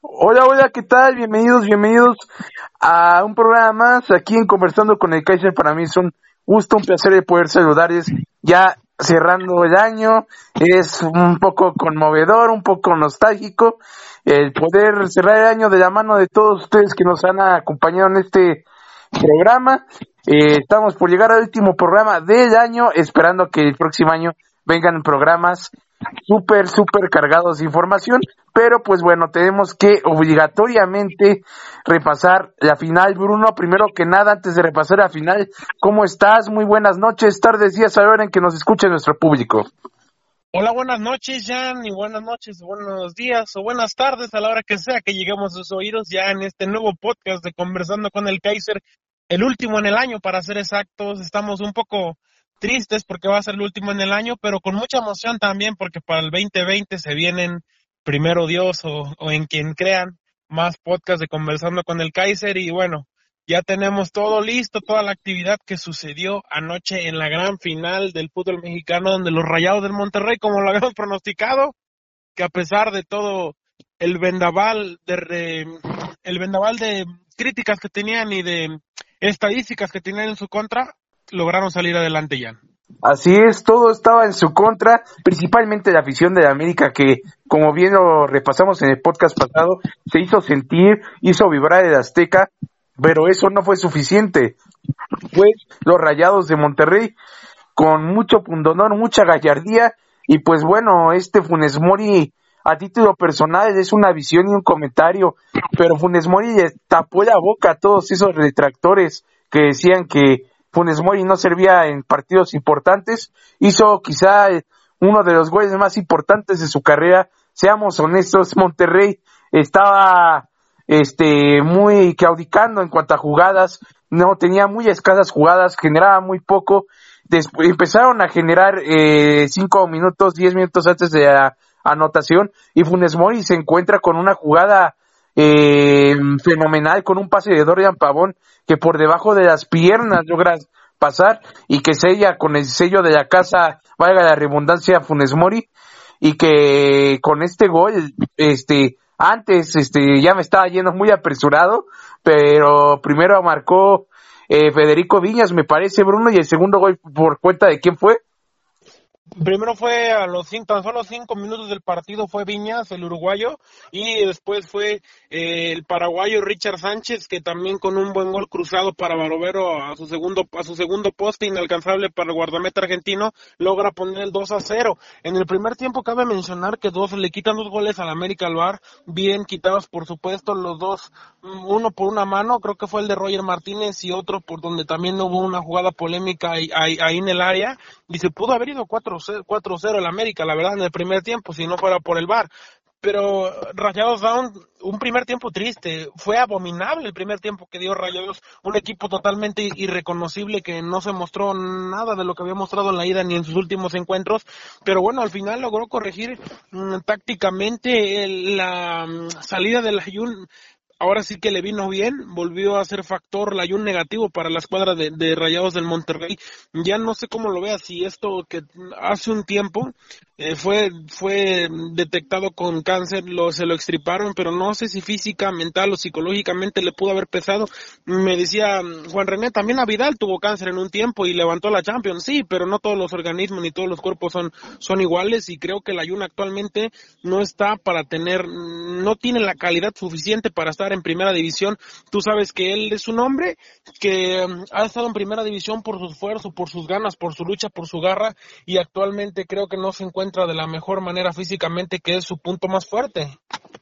Hola, hola, ¿qué tal? Bienvenidos, bienvenidos a un programa más aquí en Conversando con el Kaiser. Para mí es un gusto, un placer de poder saludarles ya cerrando el año. Es un poco conmovedor, un poco nostálgico el poder cerrar el año de la mano de todos ustedes que nos han acompañado en este programa. Eh, estamos por llegar al último programa del año, esperando que el próximo año vengan programas súper, súper cargados de información, pero pues bueno, tenemos que obligatoriamente repasar la final. Bruno, primero que nada, antes de repasar la final, ¿cómo estás? Muy buenas noches, tardes, días, a la hora en que nos escuche nuestro público. Hola, buenas noches, Jan, y buenas noches, buenos días o buenas tardes a la hora que sea que lleguemos a sus oídos ya en este nuevo podcast de Conversando con el Kaiser, el último en el año, para ser exactos. Estamos un poco tristes porque va a ser el último en el año, pero con mucha emoción también porque para el 2020 se vienen, primero Dios o, en quien crean, más podcasts de Conversando con el Kaiser. Y bueno, ya tenemos todo listo, toda la actividad que sucedió anoche en la gran final del fútbol mexicano, donde los Rayados del Monterrey, como lo habíamos pronosticado, que a pesar de todo el vendaval de el vendaval de críticas que tenían y de estadísticas que tenían en su contra, lograron salir adelante ya. Así es, todo estaba en su contra, principalmente la afición de la América que, como bien lo repasamos en el podcast pasado, se hizo sentir, hizo vibrar el Azteca, pero eso no fue suficiente. Fue los Rayados de Monterrey con mucho pundonor, mucha gallardía y pues bueno, este Funes Mori a título personal es una visión y un comentario, pero Funes Mori tapó la boca a todos esos retractores que decían que Funes Mori no servía en partidos importantes, hizo quizá uno de los goles más importantes de su carrera. Seamos honestos, Monterrey estaba este muy claudicando en cuanto a jugadas, no tenía muy escasas jugadas, generaba muy poco. Después empezaron a generar eh, cinco minutos, diez minutos antes de la anotación y Funes Mori se encuentra con una jugada eh, fenomenal con un pase de Dorian Pavón que por debajo de las piernas logra pasar y que sella con el sello de la casa, valga la redundancia, Funes Mori y que con este gol, este, antes, este, ya me estaba yendo muy apresurado, pero primero marcó eh, Federico Viñas, me parece, Bruno, y el segundo gol por cuenta de quién fue. Primero fue a los cinco, tan solo cinco minutos del partido fue Viñas, el uruguayo, y después fue eh, el paraguayo Richard Sánchez, que también con un buen gol cruzado para Barovero a su segundo, a su segundo poste inalcanzable para el guardameta argentino, logra poner el 2 a 0. En el primer tiempo cabe mencionar que dos le quitan dos goles al América Alvar, bien quitados por supuesto los dos, uno por una mano, creo que fue el de Roger Martínez y otro por donde también hubo una jugada polémica ahí, ahí en el área, y se pudo haber ido 4-0 el América, la verdad, en el primer tiempo, si no fuera por el VAR. Pero Rayados da un, primer tiempo triste. Fue abominable el primer tiempo que dio Rayados. Un equipo totalmente irreconocible que no se mostró nada de lo que había mostrado en la ida ni en sus últimos encuentros. Pero bueno, al final logró corregir mm, tácticamente la mm, salida del Ayun ahora sí que le vino bien, volvió a ser factor la un negativo para la escuadra de, Rayados del Monterrey. Ya no sé cómo lo vea, si esto que hace un tiempo eh, fue, fue detectado con cáncer, lo, se lo extriparon, pero no sé si física, mental o psicológicamente le pudo haber pesado. Me decía mm, Juan René, también a Vidal tuvo cáncer en un tiempo y levantó la Champions, sí, pero no todos los organismos ni todos los cuerpos son, son iguales y creo que la Ayun actualmente no está para tener, no tiene la calidad suficiente para estar en primera división. Tú sabes que él es un hombre que mm, ha estado en primera división por su esfuerzo, por sus ganas, por su lucha, por su garra y actualmente creo que no se encuentra de la mejor manera físicamente, que es su punto más fuerte.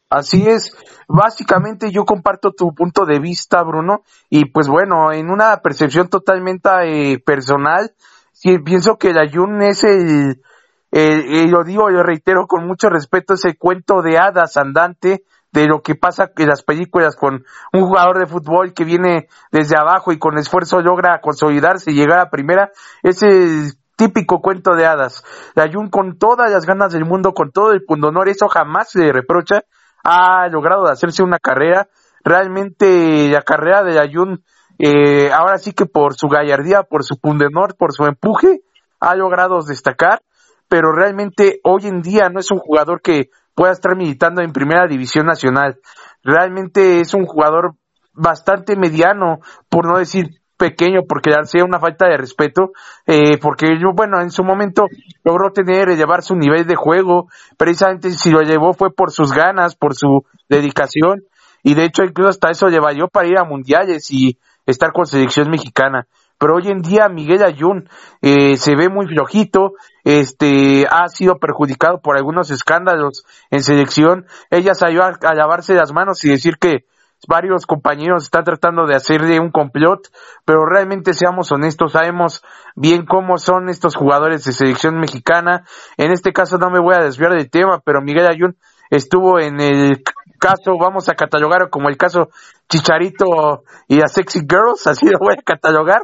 Así es, básicamente yo comparto tu punto de vista, Bruno, y pues bueno, en una percepción totalmente eh, personal, sí, pienso que el Ayun es el, el, lo digo, lo reitero con mucho respeto, ese cuento de hadas andante de lo que pasa en las películas con un jugador de fútbol que viene desde abajo y con esfuerzo logra consolidarse y llegar a primera, ese típico cuento de hadas. Ayun con todas las ganas del mundo, con todo el pundonor, eso jamás se reprocha, ha logrado hacerse una carrera. Realmente la carrera de Ayun, eh, ahora sí que por su gallardía, por su pundonor, por su empuje, ha logrado destacar, pero realmente hoy en día no es un jugador que pueda estar militando en primera división nacional. Realmente es un jugador bastante mediano, por no decir pequeño, porque sea una falta de respeto, eh, porque yo, bueno, en su momento logró tener, llevar su nivel de juego, precisamente si lo llevó fue por sus ganas, por su dedicación, y de hecho incluso hasta eso lleva yo para ir a mundiales y estar con selección mexicana. Pero hoy en día Miguel Ayun eh, se ve muy flojito, este ha sido perjudicado por algunos escándalos en selección. Ella salió a, lavarse las manos y decir que varios compañeros están tratando de hacerle un complot, pero realmente seamos honestos, sabemos bien cómo son estos jugadores de selección mexicana. En este caso no me voy a desviar del tema, pero Miguel Ayun estuvo en el caso, vamos a catalogar como el caso Chicharito y a Sexy Girls, así lo voy a catalogar,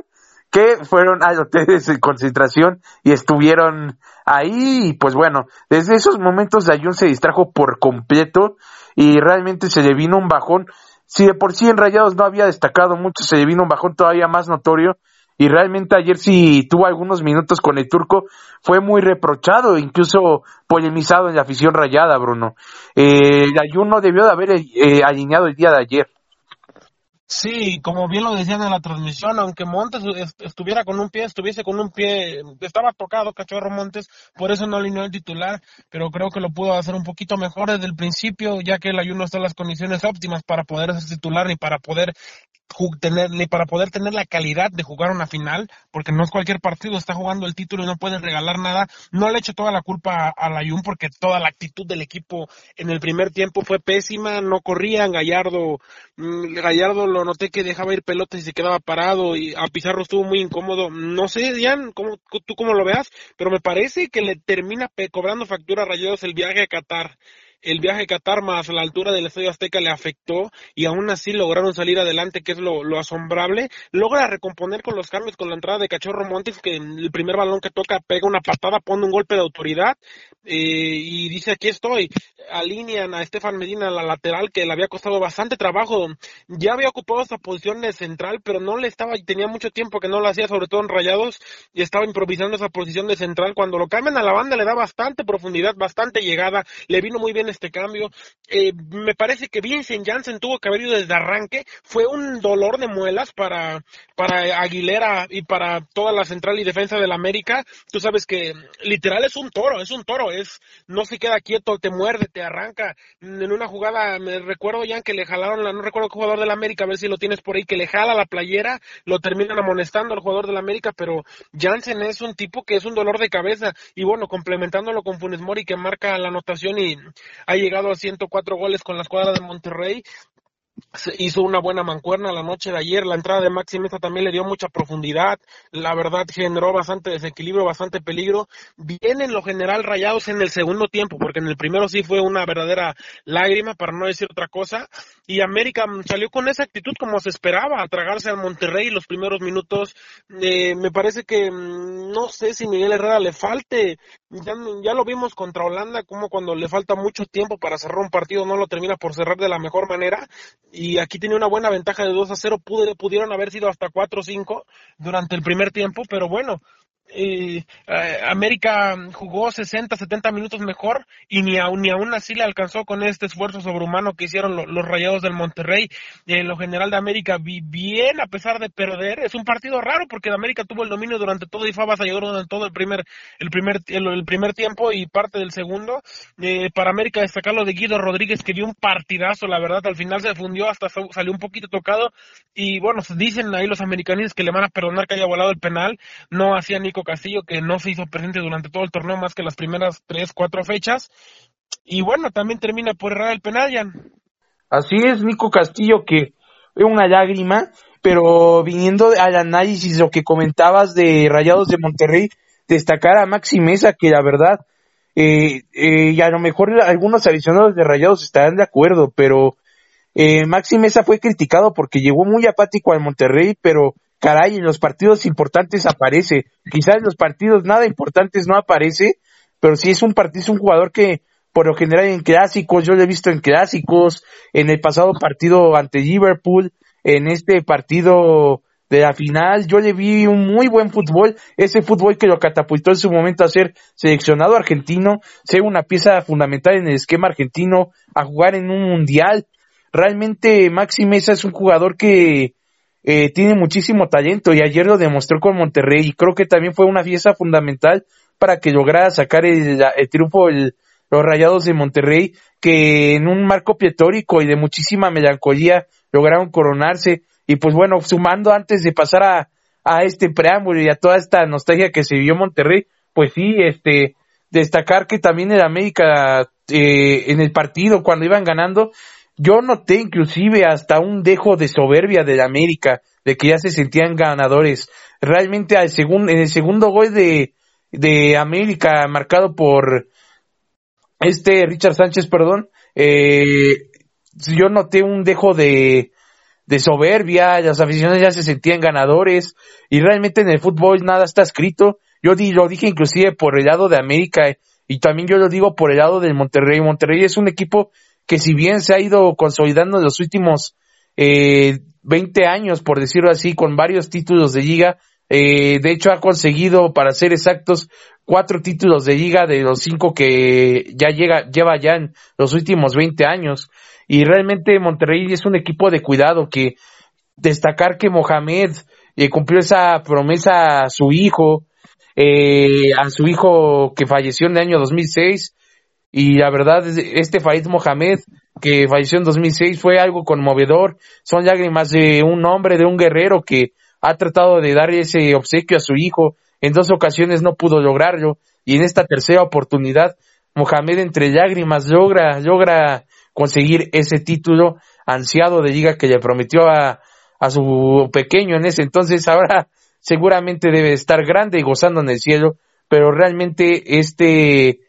que fueron a hoteles de concentración y estuvieron ahí y pues bueno, desde esos momentos Ayun se distrajo por completo y realmente se le vino un bajón si de por sí en Rayados no había destacado mucho, se le vino un bajón todavía más notorio. Y realmente ayer sí tuvo algunos minutos con el turco, fue muy reprochado, incluso polemizado en la afición rayada, Bruno. Eh, el ayuno debió de haber eh, alineado el día de ayer. Sí, como bien lo decían en la transmisión, aunque Montes estuviera con un pie, estuviese con un pie, estaba tocado Cachorro Montes, por eso no alineó el titular, pero creo que lo pudo hacer un poquito mejor desde el principio, ya que el ayuno está en las condiciones óptimas para poder ser titular y para poder ni para poder tener la calidad de jugar una final, porque no es cualquier partido, está jugando el título y no puede regalar nada. No le echo toda la culpa a Layun porque toda la actitud del equipo en el primer tiempo fue pésima, no corrían, Gallardo, mm, Gallardo lo noté que dejaba ir pelotas y se quedaba parado y a Pizarro estuvo muy incómodo. No sé, Dian, ¿cómo, tú cómo lo veas, pero me parece que le termina cobrando factura a Rayados el viaje a Qatar el viaje a Qatar más la altura del Estadio Azteca le afectó y aún así lograron salir adelante, que es lo, asombrable. Logra recomponer con los cambios, con la entrada de Cachorro Montes, que el primer balón que toca pega una patada, pone un golpe de autoridad eh, y dice aquí estoy. Alinean a Estefan Medina a la lateral, que le había costado bastante trabajo. Ya había ocupado esa posición de central, pero no le estaba, tenía mucho tiempo que no lo hacía, sobre todo en rayados, y estaba improvisando esa posición de central. Cuando lo cambian a la banda le da bastante profundidad, bastante llegada, le vino muy bien este cambio. Eh, me parece que Vincent Janssen tuvo que haber ido desde arranque. Fue un dolor de muelas para, para Aguilera y para toda la central y defensa del América. Tú sabes que literal es un toro, es un toro, es no se queda quieto, te muerde, te arranca. En una jugada, me recuerdo ya que le jalaron, la, no recuerdo qué jugador del América, a ver si lo tienes por ahí, que le jala la playera, lo terminan amonestando al jugador del América, pero Janssen es un tipo que es un dolor de cabeza. Y bueno, complementándolo con Funes Mori que marca la anotación y ha llegado a 104 goles con la escuadra de Monterrey hizo una buena mancuerna la noche de ayer. La entrada de Maxi Mesa también le dio mucha profundidad. La verdad generó bastante desequilibrio, bastante peligro. Vienen lo general rayados en el segundo tiempo, porque en el primero sí fue una verdadera lágrima, para no decir otra cosa. Y América salió con esa actitud como se esperaba, a tragarse al Monterrey los primeros minutos. Eh, me parece que mm, no sé si Miguel Herrera le falte. Ya lo vimos contra Holanda, como cuando le falta mucho tiempo para cerrar un partido, no lo termina por cerrar de la mejor manera y aquí tenía una buena ventaja de 2 a 0, pudieron haber sido hasta 4 o 5 durante el primer tiempo, pero bueno, eh, América jugó 60, 70 minutos mejor y ni aún, ni aún así le alcanzó con este esfuerzo sobrehumano que hicieron los Rayados del Monterrey. En lo general de América, bien a pesar de perder. Es un partido raro porque América tuvo el dominio durante todo y fue avasallador durante todo el primer, el primer, el, primer tiempo y parte del segundo. Eh, para América destacar lo de Guido Rodríguez que dio un partidazo, la verdad, al final se fundió, hasta salió un poquito tocado y bueno, dicen ahí los americanistas que le van a perdonar que haya volado el penal, no hacía ni Castillo, que no se hizo presente durante todo el torneo más que las primeras tres, cuatro fechas. Y bueno, también termina por errar el penal, Así es, Nico Castillo, que es una lágrima, pero viniendo al análisis, lo que comentabas de Rayados de Monterrey, destacar a Maxi Mesa, que la verdad, eh, eh, y a lo mejor algunos aficionados de Rayados estarán de acuerdo, pero eh, Maxi Mesa fue criticado porque llegó muy apático al Monterrey, pero caray, en los partidos importantes aparece. Quizás en los partidos nada importantes no aparece, pero sí es un partido, es un jugador que por lo general en clásicos, yo lo he visto en clásicos, en el pasado partido ante Liverpool, en este partido de la final, yo le vi un muy buen fútbol, ese fútbol que lo catapultó en su momento a ser seleccionado argentino, ser una pieza fundamental en el esquema argentino, a jugar en un mundial. Realmente Maxi Mesa es un jugador que eh, tiene muchísimo talento y ayer lo demostró con Monterrey y creo que también fue una pieza fundamental para que lograra sacar el, triunfo el, los Rayados de Monterrey que en un marco pietórico y de muchísima melancolía lograron coronarse. Y pues bueno, sumando antes de pasar a, a este preámbulo y a toda esta nostalgia que se vio Monterrey, pues sí, este, destacar que también el América eh, en el partido cuando iban ganando, yo noté inclusive hasta un dejo de soberbia del América, de que ya se sentían ganadores. Realmente al segundo, en el segundo gol de, de América marcado por este Richard Sánchez, perdón, eh, yo noté un dejo de, de soberbia, las aficiones ya se sentían ganadores y realmente en el fútbol nada está escrito. Yo di, lo dije inclusive por el lado de América y también yo lo digo por el lado del Monterrey. Monterrey es un equipo que si bien se ha ido consolidando en los últimos eh, 20 años, por decirlo así, con varios títulos de liga, eh, de hecho ha conseguido, para ser exactos, cuatro títulos de liga de los cinco que ya llega, lleva ya en los últimos 20 años. Y realmente Monterrey es un equipo de cuidado que destacar que Mohamed eh, cumplió esa promesa a su hijo, eh, a su hijo que falleció en el año 2006. Y la verdad, este Faid Mohamed, que falleció en 2006, fue algo conmovedor. Son lágrimas de un hombre, de un guerrero que ha tratado de dar ese obsequio a su hijo. En dos ocasiones no pudo lograrlo. Y en esta tercera oportunidad, Mohamed entre lágrimas logra, logra conseguir ese título ansiado de liga que le prometió a, a su pequeño en ese entonces. Ahora seguramente debe estar grande y gozando en el cielo, pero realmente este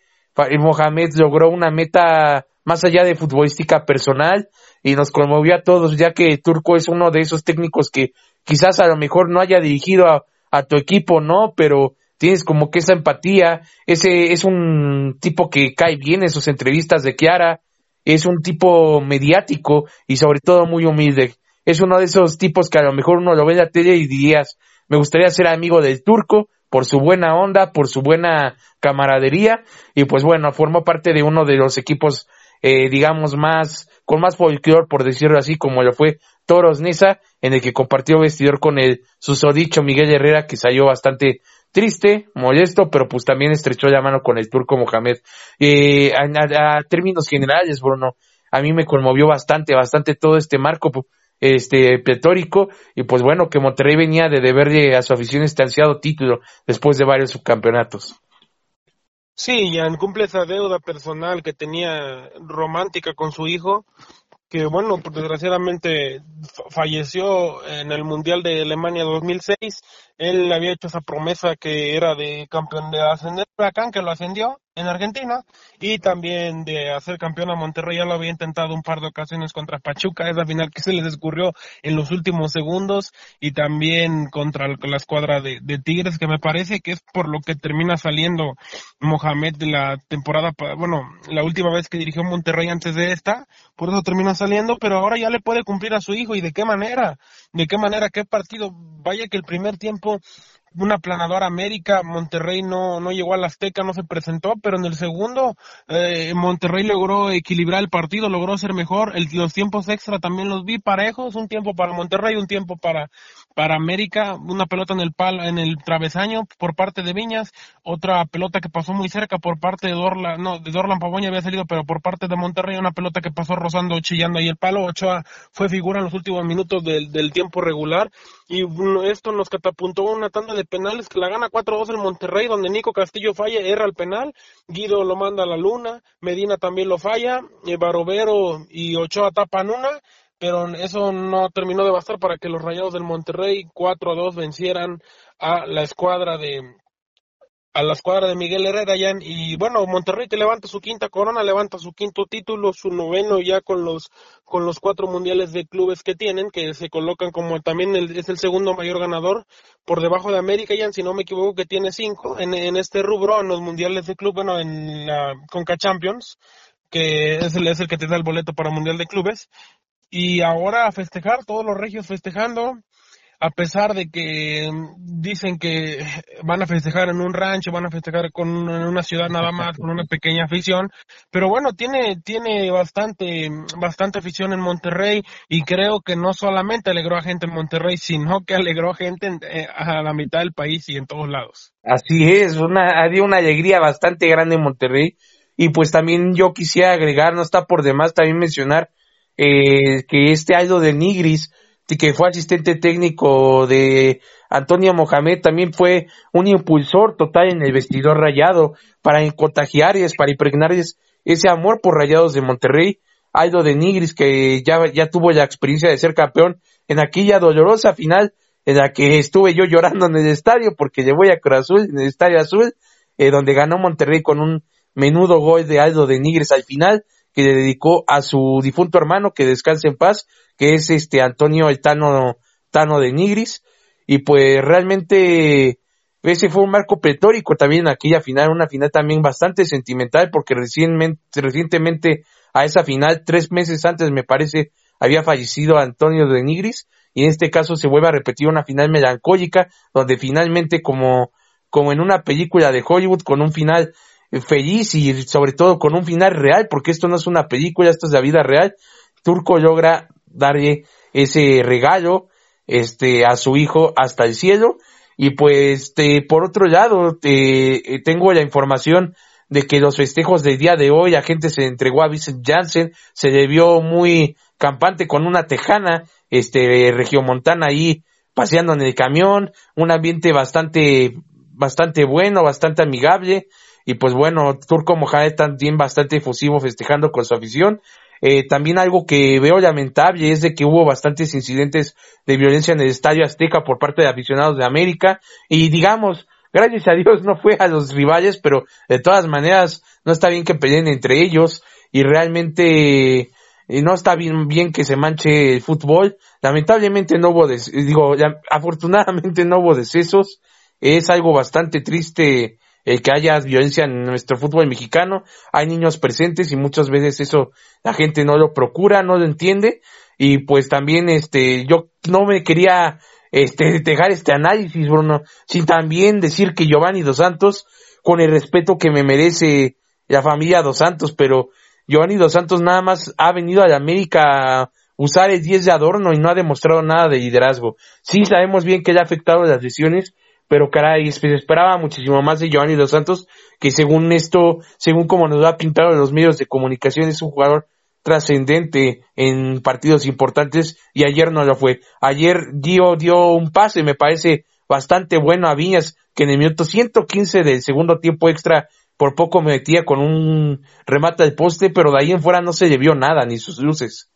Mohamed logró una meta más allá de futbolística personal y nos conmovió a todos, ya que Turco es uno de esos técnicos que quizás a lo mejor no haya dirigido a, a tu equipo, ¿no? Pero tienes como que esa empatía, ese es un tipo que cae bien en sus entrevistas de Kiara, es un tipo mediático y sobre todo muy humilde. Es uno de esos tipos que a lo mejor uno lo ve en la tele y dirías, me gustaría ser amigo del turco por su buena onda, por su buena camaradería y pues bueno, formó parte de uno de los equipos, eh, digamos, más, con más folclore, por decirlo así, como lo fue Toros Nesa, en el que compartió vestidor con el susodicho Miguel Herrera, que salió bastante triste, molesto, pero pues también estrechó la mano con el turco Mohamed. Eh, a, términos generales, Bruno, a mí me conmovió bastante, bastante todo este marco este pletórico y pues bueno que Monterrey venía de deberle a su afición ansiado título después de varios subcampeonatos. Sí, ya cumple esa deuda personal que tenía romántica con su hijo que bueno, desgraciadamente falleció en el Mundial de Alemania 2006. Él había hecho esa promesa que era de campeón de ascender Huracán, que lo ascendió en Argentina, y también de hacer campeón a Monterrey. Ya lo había intentado un par de ocasiones contra Pachuca, esa final que se les descurrió en los últimos segundos, y también contra la escuadra de, Tigres, que me parece que es por lo que termina saliendo Mohamed de la temporada, bueno, la última vez que dirigió Monterrey antes de esta, por eso termina saliendo, pero ahora ya le puede cumplir a su hijo, y de qué manera, de qué manera, qué partido, vaya que el primer tiempo una planadora América, Monterrey no, no llegó a la Azteca, no se presentó, pero en el segundo eh, Monterrey logró equilibrar el partido, logró ser mejor, los tiempos extra también los vi parejos, un tiempo para Monterrey, un tiempo para, para América, una pelota en el pal, en el travesaño por parte de Viñas, otra pelota que pasó muy cerca por parte de Dorlan, no, de Dorlan Pavoña había salido, pero por parte de Monterrey una pelota que pasó rozando, chillando ahí el palo, Ochoa fue figura en los últimos minutos del, tiempo regular, y esto nos catapultó una tanda de penales que la gana 4-2 el Monterrey, donde Nico Castillo falla, erra el penal, Guido lo manda a la luna, Medina también lo falla, eh, Barovero y Ochoa tapan una, pero eso no terminó de bastar para que los Rayados del Monterrey 4-2 vencieran a la escuadra de, a la escuadra de Miguel Herrera y bueno, Monterrey que levanta su quinta corona, levanta su quinto título, su noveno ya con los con los cuatro mundiales de clubes que tienen, que se colocan como también es el segundo mayor ganador por debajo de América ya, si no me equivoco que tiene cinco en, en este rubro en los mundiales de club, bueno, en la Conca Champions, que es el, es el que te da el boleto para mundial de clubes y ahora a festejar, todos los regios festejando, a pesar de que dicen que van a festejar en un rancho, van a festejar con en una ciudad nada más, con una pequeña afición, pero bueno, tiene, tiene bastante, bastante afición en Monterrey y creo que no solamente alegró a gente en Monterrey, sino que alegró a gente eh, a la mitad del país y en todos lados. Así es, una, había una alegría bastante grande en Monterrey y pues también yo quisiera agregar, no está por demás también mencionar eh, que este Aldo de Nigris, que fue asistente técnico de Antonio Mohamed, también fue un impulsor total en el vestidor rayado para contagiar para impregnar ese amor por rayados de Monterrey. Aldo de Nigris, que ya, ya tuvo la experiencia de ser campeón en aquella dolorosa final en la que estuve yo llorando en el estadio porque llevó a Cruz Azul, en el estadio azul, eh, donde ganó Monterrey con un menudo gol de Aldo de Nigris al final, que le dedicó a su difunto hermano, que descanse en paz, que es este Antonio el Tano, Tano de Nigris, y pues realmente ese fue un marco pretórico también aquella final, una final también bastante sentimental, porque recientemente, recientemente a esa final, tres meses antes me parece, había fallecido Antonio de Nigris, y en este caso se vuelve a repetir una final melancólica, donde finalmente como, como en una película de Hollywood, con un final feliz y sobre todo con un final real, porque esto no es una película, esto es la vida real, Turco logra darle ese regalo este a su hijo hasta el cielo. Y pues por otro lado te, tengo la información de que los festejos del día de hoy, la gente se entregó a Vincent Janssen, se le vio muy campante con una tejana, este, regiomontana ahí paseando en el camión, un ambiente bastante, bastante bueno, bastante amigable, y pues bueno, Turco Mohamed también bastante efusivo festejando con su afición. Eh, también algo que veo lamentable es de que hubo bastantes incidentes de violencia en el Estadio Azteca por parte de aficionados de América y digamos, gracias a Dios no fue a los rivales, pero de todas maneras no está bien que peleen entre ellos y realmente eh, no está bien, bien que se manche el fútbol. Lamentablemente no hubo, digo, afortunadamente no hubo decesos. Es algo bastante triste el que haya violencia en nuestro fútbol mexicano. Hay niños presentes y muchas veces eso la gente no lo procura, no lo entiende. Y pues también, este, yo no me quería, este, dejar este análisis, Bruno, sin también decir que Giovanni Dos Santos, con el respeto que me merece la familia Dos Santos, pero Giovanni Dos Santos nada más ha venido a la América a usar el 10 de adorno y no ha demostrado nada de liderazgo. Sí sabemos bien que le ha afectado las lesiones, pero caray, se esperaba muchísimo más de Giovanni Dos Santos, que según esto, según como nos ha pintado en los medios de comunicación, es un jugador trascendente en partidos importantes y ayer no lo fue. Ayer dio, dio un pase, me parece bastante bueno a Viñas, que en el minuto 115 del segundo tiempo extra por poco me metía con un remate al poste, pero de ahí en fuera no se le vio nada, ni sus luces.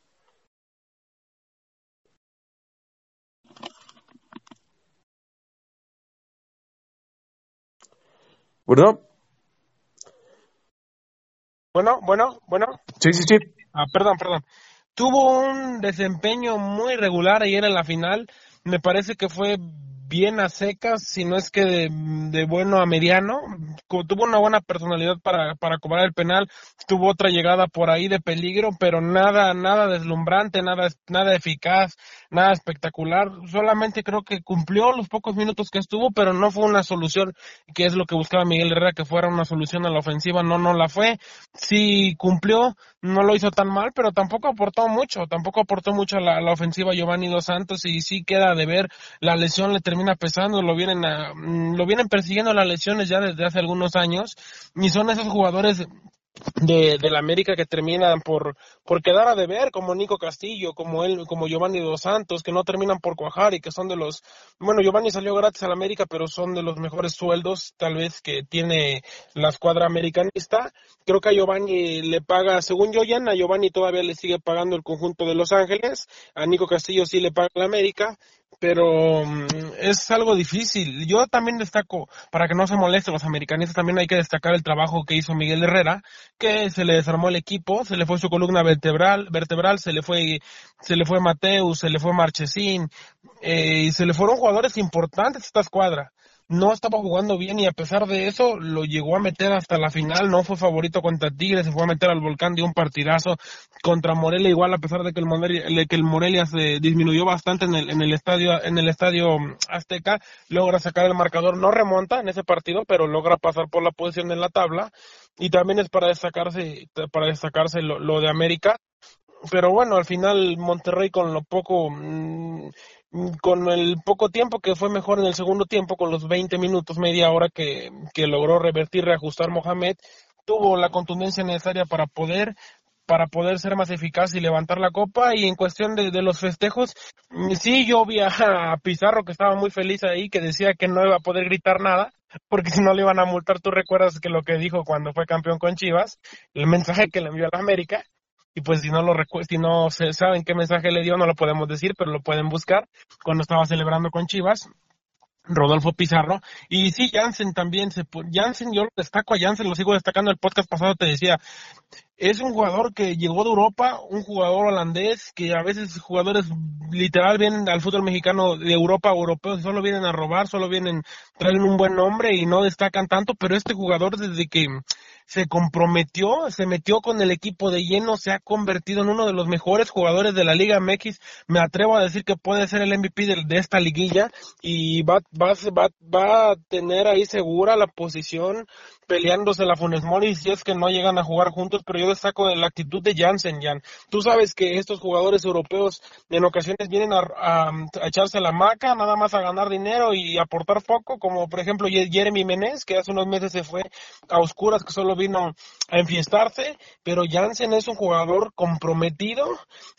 Bueno. Bueno, bueno, bueno. Sí, sí, sí. Ah, perdón, perdón. Tuvo un desempeño muy regular ayer en la final. Me parece que fue bien a secas, si no es que de, bueno a mediano. Tuvo una buena personalidad para, para cobrar el penal, tuvo otra llegada por ahí de peligro, pero nada, nada deslumbrante, nada, nada eficaz, nada espectacular. Solamente creo que cumplió los pocos minutos que estuvo, pero no fue una solución, que es lo que buscaba Miguel Herrera, que fuera una solución a la ofensiva, no, no la fue. Sí cumplió, no lo hizo tan mal, pero tampoco aportó mucho, tampoco aportó mucho a la, la ofensiva Giovanni Dos Santos y sí queda de ver, la lesión le termina pesando, lo vienen, a, mm, lo vienen persiguiendo las lesiones ya desde hace algunos años y son esos jugadores de, de la América que terminan por, por quedar a deber, como Nico Castillo, como él, como Giovanni Dos Santos, que no terminan por cuajar y que son de los, bueno, Giovanni salió gratis a la América, pero son de los mejores sueldos, tal vez, que tiene la escuadra americanista. Creo que a Giovanni le paga, según yo, a Giovanni todavía le sigue pagando el conjunto de Los Ángeles, a Nico Castillo sí le paga la América, pero mm, es algo difícil. Yo también destaco, para que no se molesten los americanistas, también hay que destacar el trabajo que hizo Miguel Herrera, que se le desarmó el equipo, se le fue su columna vertebral, vertebral se le fue, se le fue Mateus, se le fue Marchesín, eh, y se le fueron jugadores importantes a esta escuadra. No estaba jugando bien y a pesar de eso lo llegó a meter hasta la final, no fue favorito contra Tigres, se fue a meter al volcán, dio un partidazo contra Morelia igual a pesar de que el Morelia, que el Morelia se disminuyó bastante en el, en el estadio en el estadio Azteca, logra sacar el marcador, no remonta en ese partido, pero logra pasar por la posición en la tabla y también es para destacarse para destacarse lo, de América. Pero bueno, al final Monterrey con lo poco, mm, con el poco tiempo que fue mejor en el segundo tiempo, con los 20 minutos, media hora que, que logró revertir, reajustar Mohamed, tuvo la contundencia necesaria para poder para poder ser más eficaz y levantar la copa. Y en cuestión de, de los festejos sí yo vi a Pizarro que estaba muy feliz ahí que decía que no iba a poder gritar nada porque si no le iban a multar. Tú recuerdas que lo que dijo cuando fue campeón con Chivas el mensaje que le envió a la América y pues si no lo si no se saben qué mensaje le dio no lo podemos decir pero lo pueden buscar. Cuando estaba celebrando con Chivas Rodolfo Pizarro y sí Jansen también se Jansen yo lo destaco a Jansen lo sigo destacando. El podcast pasado te decía es un jugador que llegó de Europa, un jugador holandés, que a veces jugadores literal vienen al fútbol mexicano de Europa europeos solo vienen a robar, solo vienen, traen un buen nombre y no destacan tanto, pero este jugador desde que se comprometió, se metió con el equipo de lleno, se ha convertido en uno de los mejores jugadores de la Liga MX. Me atrevo a decir que puede ser el MVP de, esta liguilla y va, va, va, va a tener ahí segura la posición peleándose la Funes Mori si es que no llegan a jugar juntos, pero yo destaco la actitud de Jansen, Jan. Tú sabes que estos jugadores europeos en ocasiones vienen a, echarse la maca, nada más a ganar dinero y aportar poco, como por ejemplo Jeremy Menez, que hace unos meses se fue a oscuras, que solo vino a enfiestarse, pero Jansen es un jugador comprometido,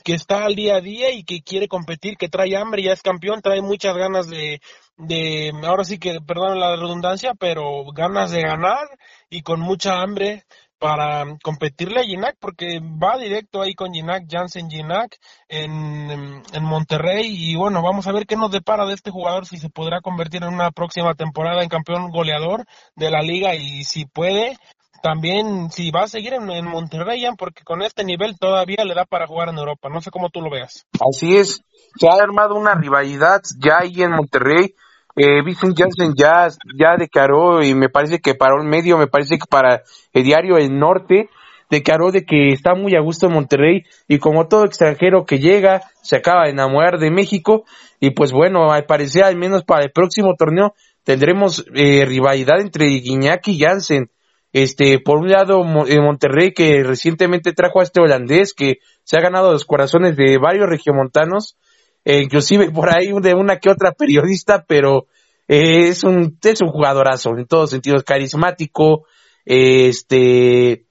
que está al día a día y que quiere competir, que trae hambre, ya es campeón, trae muchas ganas de, de, ahora sí que, perdón la redundancia, pero ganas de ganar y con mucha hambre para competirle a Ginac, porque va directo ahí con Ginac, Jansen Ginac en, en Monterrey, y bueno, vamos a ver qué nos depara de este jugador, si se podrá convertir en una próxima temporada en campeón goleador de la liga, y si puede, también si va a seguir en, en Monterrey, porque con este nivel todavía le da para jugar en Europa, no sé cómo tú lo veas. Así es, se ha armado una rivalidad ya ahí en Monterrey, eh, Vincent Janssen ya, ya declaró y me parece que para un medio, me parece que para el diario El Norte, declaró de que está muy a gusto en Monterrey y como todo extranjero que llega se acaba de enamorar de México y pues bueno, al parecer al menos para el próximo torneo tendremos eh, rivalidad entre Guiñac y Jansen. Este, por un lado, en Monterrey que recientemente trajo a este holandés que se ha ganado los corazones de varios regiomontanos eh, inclusive por ahí de una que otra periodista, pero eh, es un es un jugadorazo en todos sentidos, carismático, este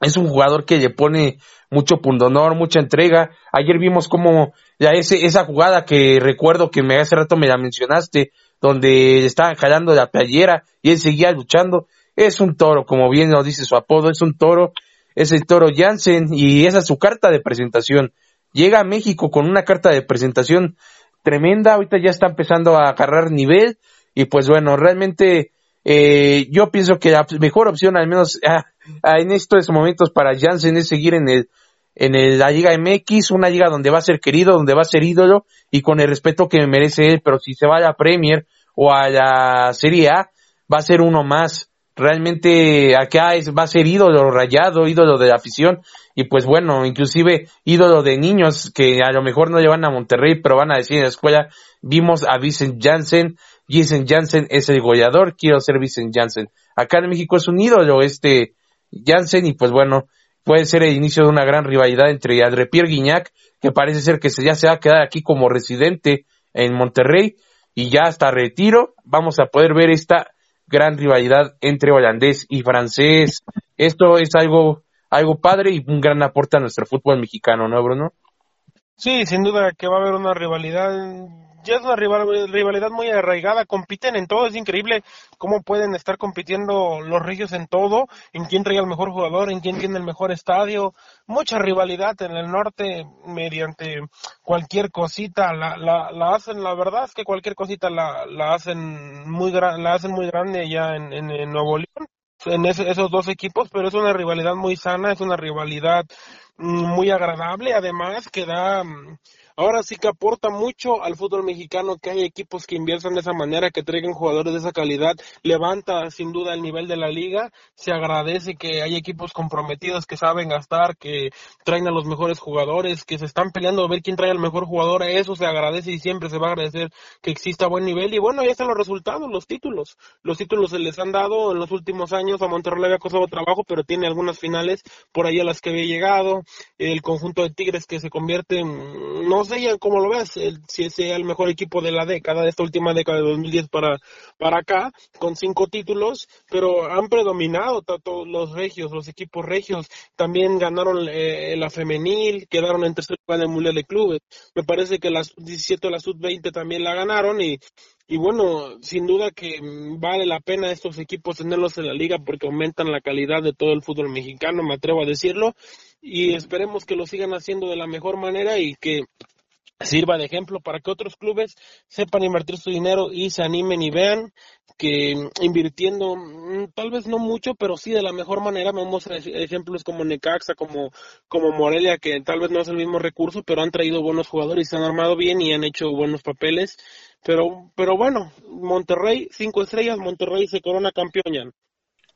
es un jugador que le pone mucho pundonor, mucha entrega. Ayer vimos como ya ese, esa jugada que recuerdo que me hace rato me la mencionaste, donde estaban jalando la playera y él seguía luchando. Es un toro, como bien lo dice su apodo, es un toro, es el toro Jansen y esa es su carta de presentación llega a México con una carta de presentación tremenda, ahorita ya está empezando a agarrar nivel y pues bueno, realmente eh, yo pienso que la mejor opción, al menos ah, ah, en estos momentos para Jansen es seguir en el en el, la Liga MX, una liga donde va a ser querido, donde va a ser ídolo y con el respeto que merece él, pero si se va a la Premier o a la Serie A, va a ser uno más. Realmente acá es, va a ser ídolo rayado, ídolo de la afición. Y pues bueno, inclusive ídolo de niños que a lo mejor no llevan a Monterrey, pero van a decir en la escuela, vimos a Vincent Janssen, Vincent Janssen es el goleador, quiero ser Vincent Janssen. Acá en México es un ídolo este Janssen y pues bueno, puede ser el inicio de una gran rivalidad entre André Pierre Guignac, que parece ser que ya se va a quedar aquí como residente en Monterrey y ya hasta retiro, vamos a poder ver esta gran rivalidad entre holandés y francés. Esto es algo algo padre y un gran aporte a nuestro fútbol mexicano, ¿no, Bruno? Sí, sin duda que va a haber una rivalidad. Ya es una rivalidad muy arraigada, compiten en todo, es increíble cómo pueden estar compitiendo los regios en todo, en quién trae el mejor jugador, en quién tiene el mejor estadio, mucha rivalidad en el norte mediante cualquier cosita, la, la, la hacen, la verdad es que cualquier cosita la, la hacen muy la hacen muy grande ya en, en Nuevo León en esos dos equipos, pero es una rivalidad muy sana, es una rivalidad mm, muy agradable, además que da mm, ahora sí que aporta mucho al fútbol mexicano que hay equipos que inviertan de esa manera, que traigan jugadores de esa calidad, levanta sin duda el nivel de la liga, se agradece que hay equipos comprometidos que saben gastar, que traen a los mejores jugadores, que se están peleando a ver quién trae el mejor jugador, eso se agradece y siempre se va a agradecer que exista buen nivel. Y bueno, ahí están los resultados, los títulos, los títulos se les han dado en los últimos años, a Monterrey le había costado trabajo, pero tiene algunas finales por ahí a las que había llegado, el conjunto de Tigres que se convierte, en, no sé ya cómo lo el, si sea el mejor equipo de la década, de esta última década de 2010 para, para acá, con cinco títulos, pero han predominado tanto los regios, los equipos regios, también ganaron eh, la femenil, quedaron en tercer lugar en el de Clubes, me parece que las 17 o la sub-20 también la ganaron y y bueno, sin duda que vale la pena estos equipos tenerlos en la liga porque aumentan la calidad de todo el fútbol mexicano, me atrevo a decirlo, y esperemos que lo sigan haciendo de la mejor manera y que sirva de ejemplo para que otros clubes sepan invertir su dinero y se animen y vean que invirtiendo mm, tal vez no mucho pero sí de la mejor manera. Vemos ejemplos como Necaxa como como Morelia que tal vez no es el mismo recurso pero han traído buenos jugadores y se han armado bien y han hecho buenos papeles. Pero pero bueno Monterrey cinco estrellas Monterrey se corona campeón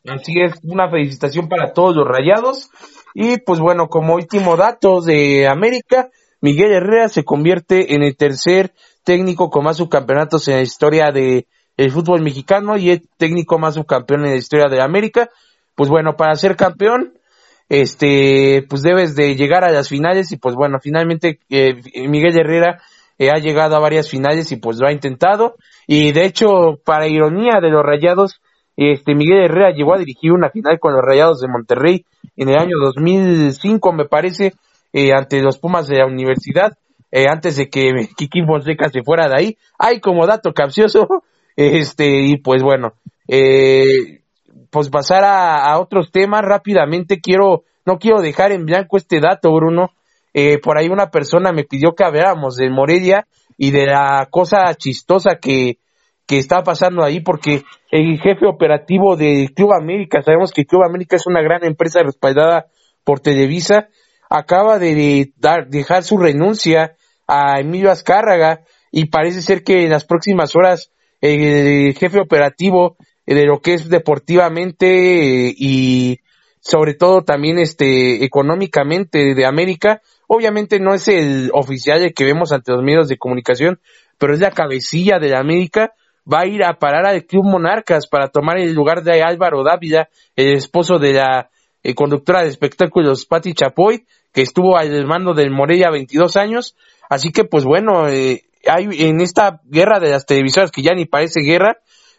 Así es, una felicitación para todos los rayados. Y pues bueno, como último dato de América, Miguel Herrera se convierte en el tercer técnico con más subcampeonatos en la historia de el fútbol mexicano y el técnico más subcampeón en la historia de América. Pues bueno, para ser campeón, este, pues debes de llegar a las finales y pues bueno, finalmente eh, Miguel Herrera eh, ha llegado a varias finales y pues lo ha intentado. Y de hecho, para ironía de los Rayados, este Miguel Herrera llegó a dirigir una final con los Rayados de Monterrey en el año 2005, me parece, eh, ante los Pumas de la universidad, eh, antes de que Kiki Fonseca se fuera de ahí. Hay como dato capcioso, este, y pues bueno, eh, pues pasar a, otros temas rápidamente, quiero, no quiero dejar en blanco este dato, Bruno. por ahí una persona me pidió que habláramos de Morelia y de la cosa chistosa que, que está pasando ahí, porque el jefe operativo de Club América, sabemos que Club América es una gran empresa respaldada por Televisa, acaba de dar, dejar su renuncia a Emilio Azcárraga y parece ser que en las próximas horas el jefe operativo de lo que es deportivamente y sobre todo también este económicamente de América, obviamente no es el oficial que vemos ante los medios de comunicación, pero es la cabecilla de la América, va a ir a parar al Club Monarcas para tomar el lugar de Álvaro Dávila, el esposo de la eh, conductora de espectáculos Patti Chapoy, que estuvo al mando del Morella 22 años. Así que, pues bueno, eh, hay en esta guerra de las televisoras que ya ni parece guerra,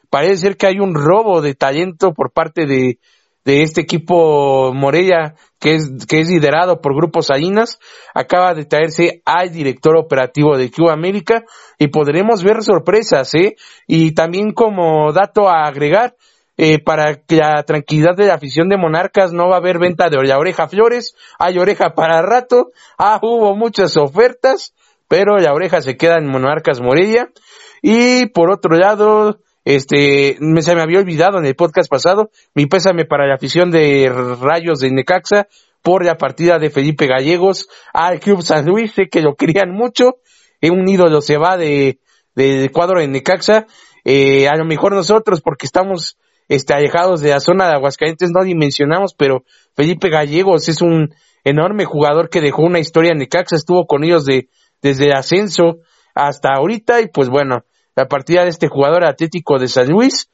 parece ser que hay un robo de talento por parte de, de este equipo Morella que es, que es liderado por Grupo Salinas, acaba de traerse al director operativo de Cuba América y podremos ver sorpresas, ¿eh? Y también como dato a agregar, eh, para que la tranquilidad de la afición de Monarcas no va a haber venta de la oreja flores, hay oreja para rato, ah, hubo muchas ofertas, pero la oreja se queda en Monarcas Morella. Y por otro lado, este, me, se me había olvidado en el podcast pasado, mi pésame para la afición de Rayos de Necaxa por la partida de Felipe Gallegos al Club San Luis, sé que lo querían mucho, un ídolo se va de, del cuadro de Necaxa, eh, a lo mejor nosotros porque estamos este, alejados de la zona de Aguascalientes, no dimensionamos, pero Felipe Gallegos es un enorme jugador que dejó una historia en Necaxa, estuvo con ellos de, desde el ascenso hasta ahorita, y pues bueno, la partida de este jugador atlético de San Luis.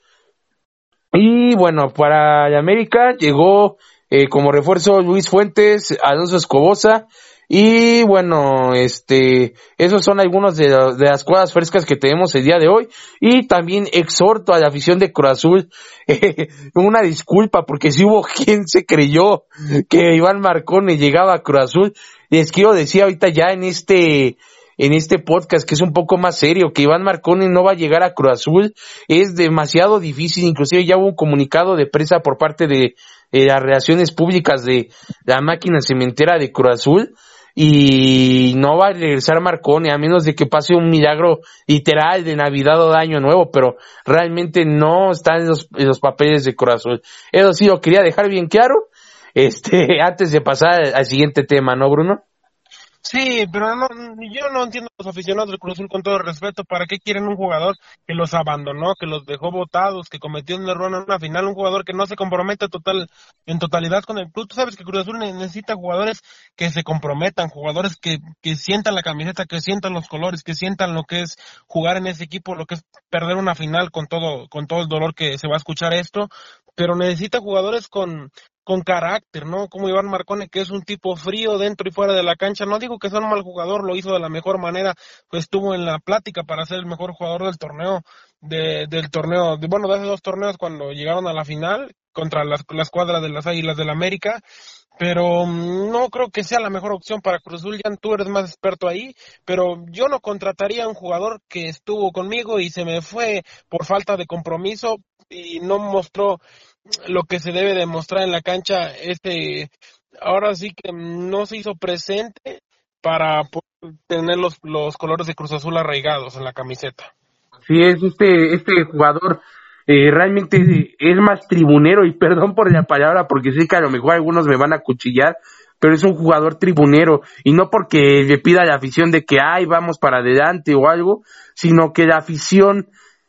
Y bueno, para América llegó eh, como refuerzo Luis Fuentes, Alonso Escobosa, y bueno, este, esos son algunos de, las cosas frescas que tenemos el día de hoy. Y también exhorto a la afición de Cruz Azul, una disculpa, porque si hubo quien se creyó que Iván Marcone llegaba a Cruz Azul. Les quiero decir ahorita ya en este, en este podcast que es un poco más serio, que Iván Marcone no va a llegar a Cruz Azul. Es demasiado difícil, inclusive ya hubo un comunicado de prensa por parte de, de las relaciones públicas de la máquina cementera de Cruz Azul y no va a regresar Marconi a menos de que pase un milagro literal de Navidad o de Año Nuevo, pero realmente no está en los, los papeles de corazón. Eso sí, lo quería dejar bien claro, este, antes de pasar al siguiente tema, ¿no, Bruno? Sí, pero no, yo no entiendo a los aficionados del Cruz Azul con todo respeto. ¿Para qué quieren un jugador que los abandonó, que los dejó votados, que cometió un error en una final? Un jugador que no se compromete total, en totalidad con el club. Tú sabes que Cruz Azul necesita jugadores que se comprometan, jugadores que, que sientan la camiseta, que sientan los colores, que sientan lo que es jugar en ese equipo, lo que es perder una final con todo, con todo el dolor que se va a escuchar esto. Pero necesita jugadores con, con carácter, ¿no? Como Iván Marcone, que es un tipo frío dentro y fuera de la cancha. No digo que sea un mal jugador, lo hizo de la mejor manera, pues estuvo en la plática para ser el mejor jugador del torneo, de, del torneo, de, bueno, de hace dos torneos cuando llegaron a la final contra las, cuadras de las Águilas del América, pero mm, no creo que sea la mejor opción para Cruz Azul. Ya tú eres más experto ahí, pero yo no contrataría a un jugador que estuvo conmigo y se me fue por falta de compromiso y no mostró lo que se debe demostrar en la cancha, este, ahora sí que no se hizo presente para tener los, los colores de Cruz Azul arraigados en la camiseta. Sí, es este, este jugador eh, realmente es más tribunero y perdón por la palabra porque sé que a lo mejor algunos me van a cuchillar, pero es un jugador tribunero y no porque le pida la afición de que ay vamos para adelante o algo, sino que la afición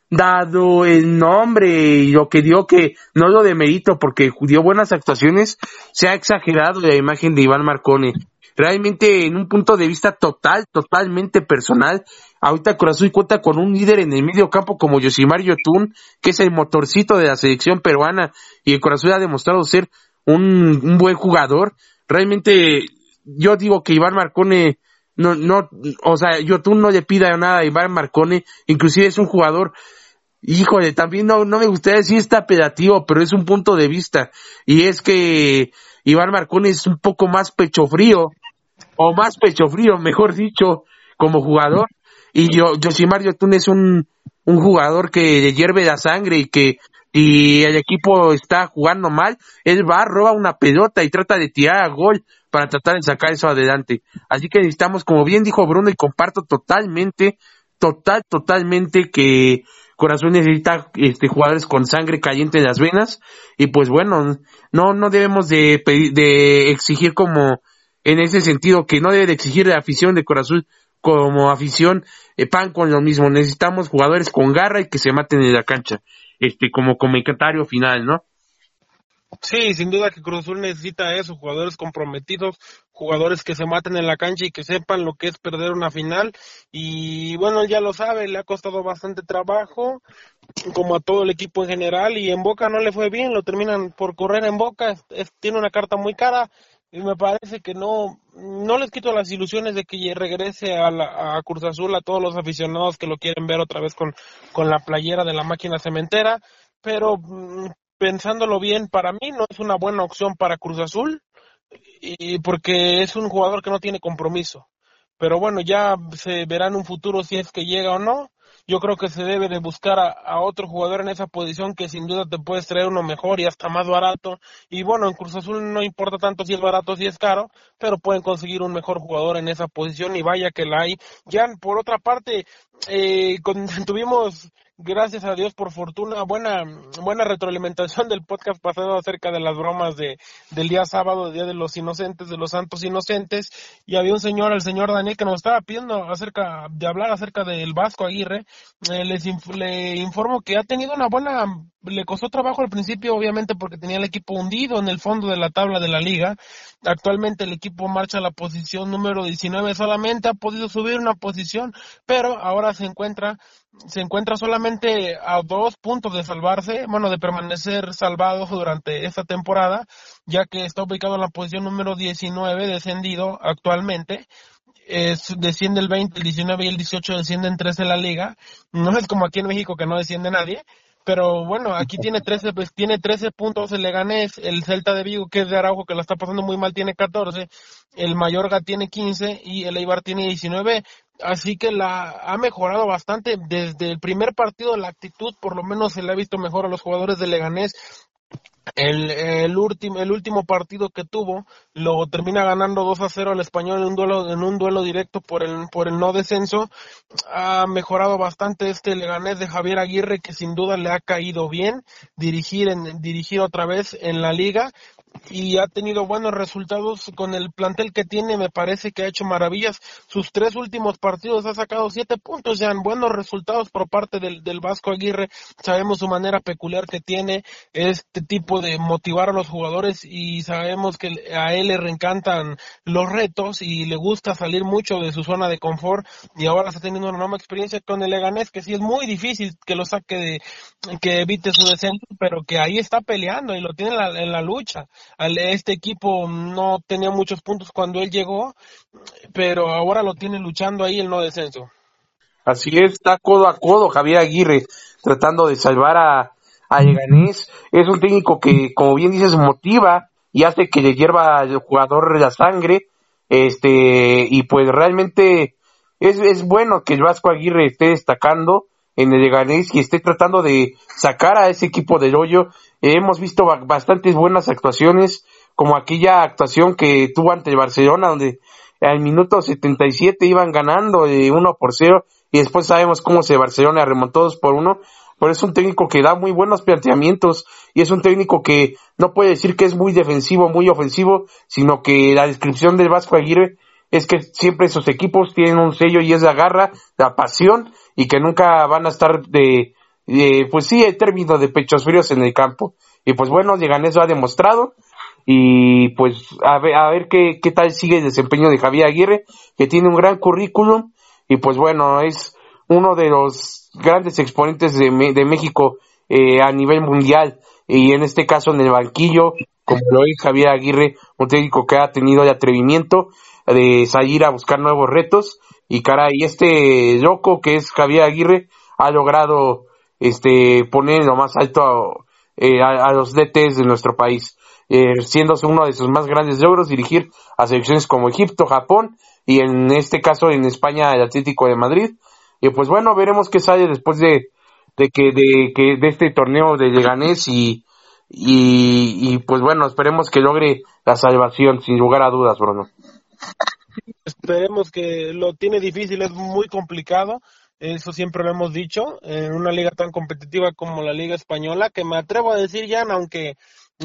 dado el nombre y lo que dio que no lo de mérito porque dio buenas actuaciones, se ha exagerado la imagen de Iván Marcone. Realmente en un punto de vista total, totalmente personal, ahorita Corazón cuenta con un líder en el medio campo como Yosimar Yotun, que es el motorcito de la selección peruana y el Corazón ha demostrado ser un, un buen jugador. Realmente yo digo que Iván Marcone no, no, o sea, Yotun no le pida nada a Iván Marcone, inclusive es un jugador híjole, también no, no me gustaría decir está pedativo, pero es un punto de vista. Y es que Iván Marconi es un poco más pecho frío, o más pecho frío, mejor dicho, como jugador. Y yo, Josimar Yotun es un, un jugador que le hierve la sangre y que y el equipo está jugando mal, él va, roba una pelota y trata de tirar a gol para tratar de sacar eso adelante. Así que necesitamos, como bien dijo Bruno, y comparto totalmente, total, totalmente que Corazón necesita este, jugadores con sangre caliente en las venas y pues bueno, no, no debemos de, de exigir como en ese sentido que no debe de exigir de afición de Corazón como afición eh, pan con lo mismo. Necesitamos jugadores con garra y que se maten en la cancha, este como comentario final, ¿no? Sí, sin duda que Cruz Azul necesita eso, jugadores comprometidos, jugadores que se maten en la cancha y que sepan lo que es perder una final. Y bueno, ya lo sabe, le ha costado bastante trabajo, como a todo el equipo en general, y en Boca no le fue bien, lo terminan por correr en Boca, tiene una carta muy cara, y me parece que no, no les quito las ilusiones de que regrese a, la, a Cruz Azul a todos los aficionados que lo quieren ver otra vez con, con la playera de la máquina cementera, pero mm, pensándolo bien, para mí no es una buena opción para Cruz Azul, y porque es un jugador que no tiene compromiso. Pero bueno, ya se verá en un futuro si es que llega o no. Yo creo que se debe de buscar a, otro jugador en esa posición que sin duda te puedes traer uno mejor y hasta más barato. Y bueno, en Cruz Azul no importa tanto si es barato o si es caro, pero pueden conseguir un mejor jugador en esa posición y vaya que la hay. Ya por otra parte, eh, tuvimos gracias a Dios por fortuna, buena, buena retroalimentación del podcast pasado acerca de las bromas de, del día sábado, Día de los Inocentes, de los Santos Inocentes, y había un señor, el señor Daniel, que nos estaba pidiendo acerca, de hablar acerca del Vasco Aguirre, eh, les le informo que ha tenido una buena, le costó trabajo al principio, obviamente, porque tenía el equipo hundido en el fondo de la tabla de la liga, actualmente el equipo marcha a la posición número 19, solamente ha podido subir una posición, pero ahora se encuentra se encuentra solamente a dos puntos de salvarse, bueno, de permanecer salvado durante esta temporada, ya que está ubicado en la posición número 19, descendido actualmente. Es, desciende el 20, el 19 y el 18 descienden tres en la liga. No es como aquí en México que no desciende nadie, pero bueno, aquí tiene 13, pues tiene 13 puntos el Leganés, el Celta de Vigo, que es de Araujo, que la está pasando muy mal, tiene 14, el Mayorga tiene 15 y el Eibar tiene 19. Así que la ha mejorado bastante desde el primer partido. La actitud, por lo menos, se le ha visto mejor a los jugadores de Leganés. El, último partido que tuvo lo termina ganando 2 a 0 al español en un duelo, en un duelo directo por el, por el no descenso. Ha mejorado bastante este Leganés de Javier Aguirre que sin duda le ha caído bien dirigir, en, dirigir otra vez en la liga y ha tenido buenos resultados con el plantel que tiene, me parece que ha hecho maravillas. Sus tres últimos partidos ha sacado siete puntos, ya han buenos resultados por parte del, del Vasco Aguirre. Sabemos su manera peculiar que tiene este tipo de motivar a los jugadores y sabemos que a él le reencantan los retos y le gusta salir mucho de su zona de confort y ahora está teniendo una nueva experiencia con el Leganés que sí es muy difícil que lo saque de, que evite su descenso, pero que ahí está peleando y lo tiene en la, en la lucha este equipo no tenía muchos puntos cuando él llegó, pero ahora lo tiene luchando ahí el no descenso. Así es, está codo a codo Javier Aguirre tratando de salvar a, a Leganés. Es un técnico que, como bien dices, motiva y hace que le hierva al jugador la sangre. Este, y pues realmente es, es bueno que el Vasco Aguirre esté destacando en el Leganés y esté tratando de sacar a ese equipo del hoyo hemos visto bastantes buenas actuaciones, como aquella actuación que tuvo ante el Barcelona, donde al minuto 77 iban ganando de 1 por 0 y después sabemos cómo se Barcelona remontó 2 por 1. Pero es un técnico que da muy buenos planteamientos y es un técnico que no puede decir que es muy defensivo, muy ofensivo, sino que la descripción del Vasco Aguirre es que siempre esos equipos tienen un sello y es la garra, la pasión y que nunca van a estar de, pues sí, el término de pechos fríos en el campo. Y pues bueno, Leganés lo ha demostrado. Y pues a ver, a ver qué, qué tal sigue el desempeño de Javier Aguirre, que tiene un gran currículum. Y pues bueno, es uno de los grandes exponentes de, de México eh, a nivel mundial. Y en este caso en el banquillo, como lo es Javier Aguirre, un técnico que ha tenido el atrevimiento de salir a buscar nuevos retos. Y caray, este loco que es Javier Aguirre ha logrado este, poner lo más alto eh, a, los DTs de nuestro país, eh, siendo uno de sus más grandes logros dirigir a selecciones como Egipto, Japón y en este caso en España el Atlético de Madrid. Y pues bueno, veremos qué sale después de, de que de que de este torneo de Leganés y, y, y pues bueno, esperemos que logre la salvación sin lugar a dudas, Bruno. Esperemos que lo tiene difícil, es muy complicado. Eso siempre lo hemos dicho, en una liga tan competitiva como la Liga Española, que me atrevo a decir, ya, aunque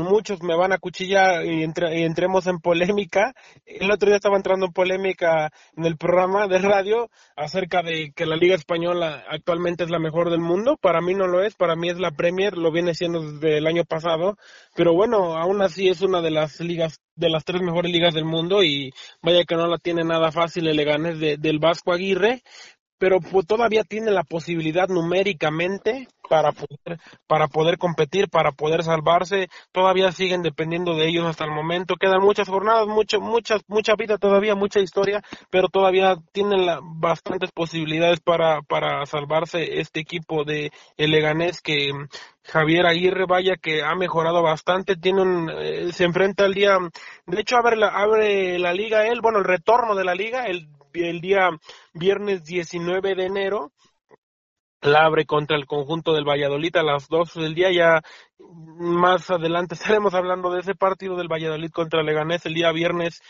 muchos me van a cuchillar y, entremos en polémica. El otro día estaba entrando en polémica en el programa de radio acerca de que la Liga Española actualmente es la mejor del mundo. Para mí no lo es, para mí es la Premier, lo viene siendo desde el año pasado. Pero bueno, aún así es una de las ligas, de las tres mejores ligas del mundo y vaya que no la tiene nada fácil el Leganés del Vasco Aguirre pero pues, todavía tiene la posibilidad numéricamente para poder, para poder competir, para poder salvarse, todavía siguen dependiendo de ellos hasta el momento, quedan muchas jornadas, mucho, muchas, mucha vida todavía, mucha historia, pero todavía tienen la, bastantes posibilidades para, para salvarse este equipo de el Leganés que Javier Aguirre, vaya que ha mejorado bastante, tiene un, eh, se enfrenta al día, de hecho abre la, abre la liga él, bueno, el retorno de la liga, el el día viernes 19 de enero la abre contra el conjunto del Valladolid a las 12 del día. Ya más adelante estaremos hablando de ese partido del Valladolid contra Leganés el día viernes.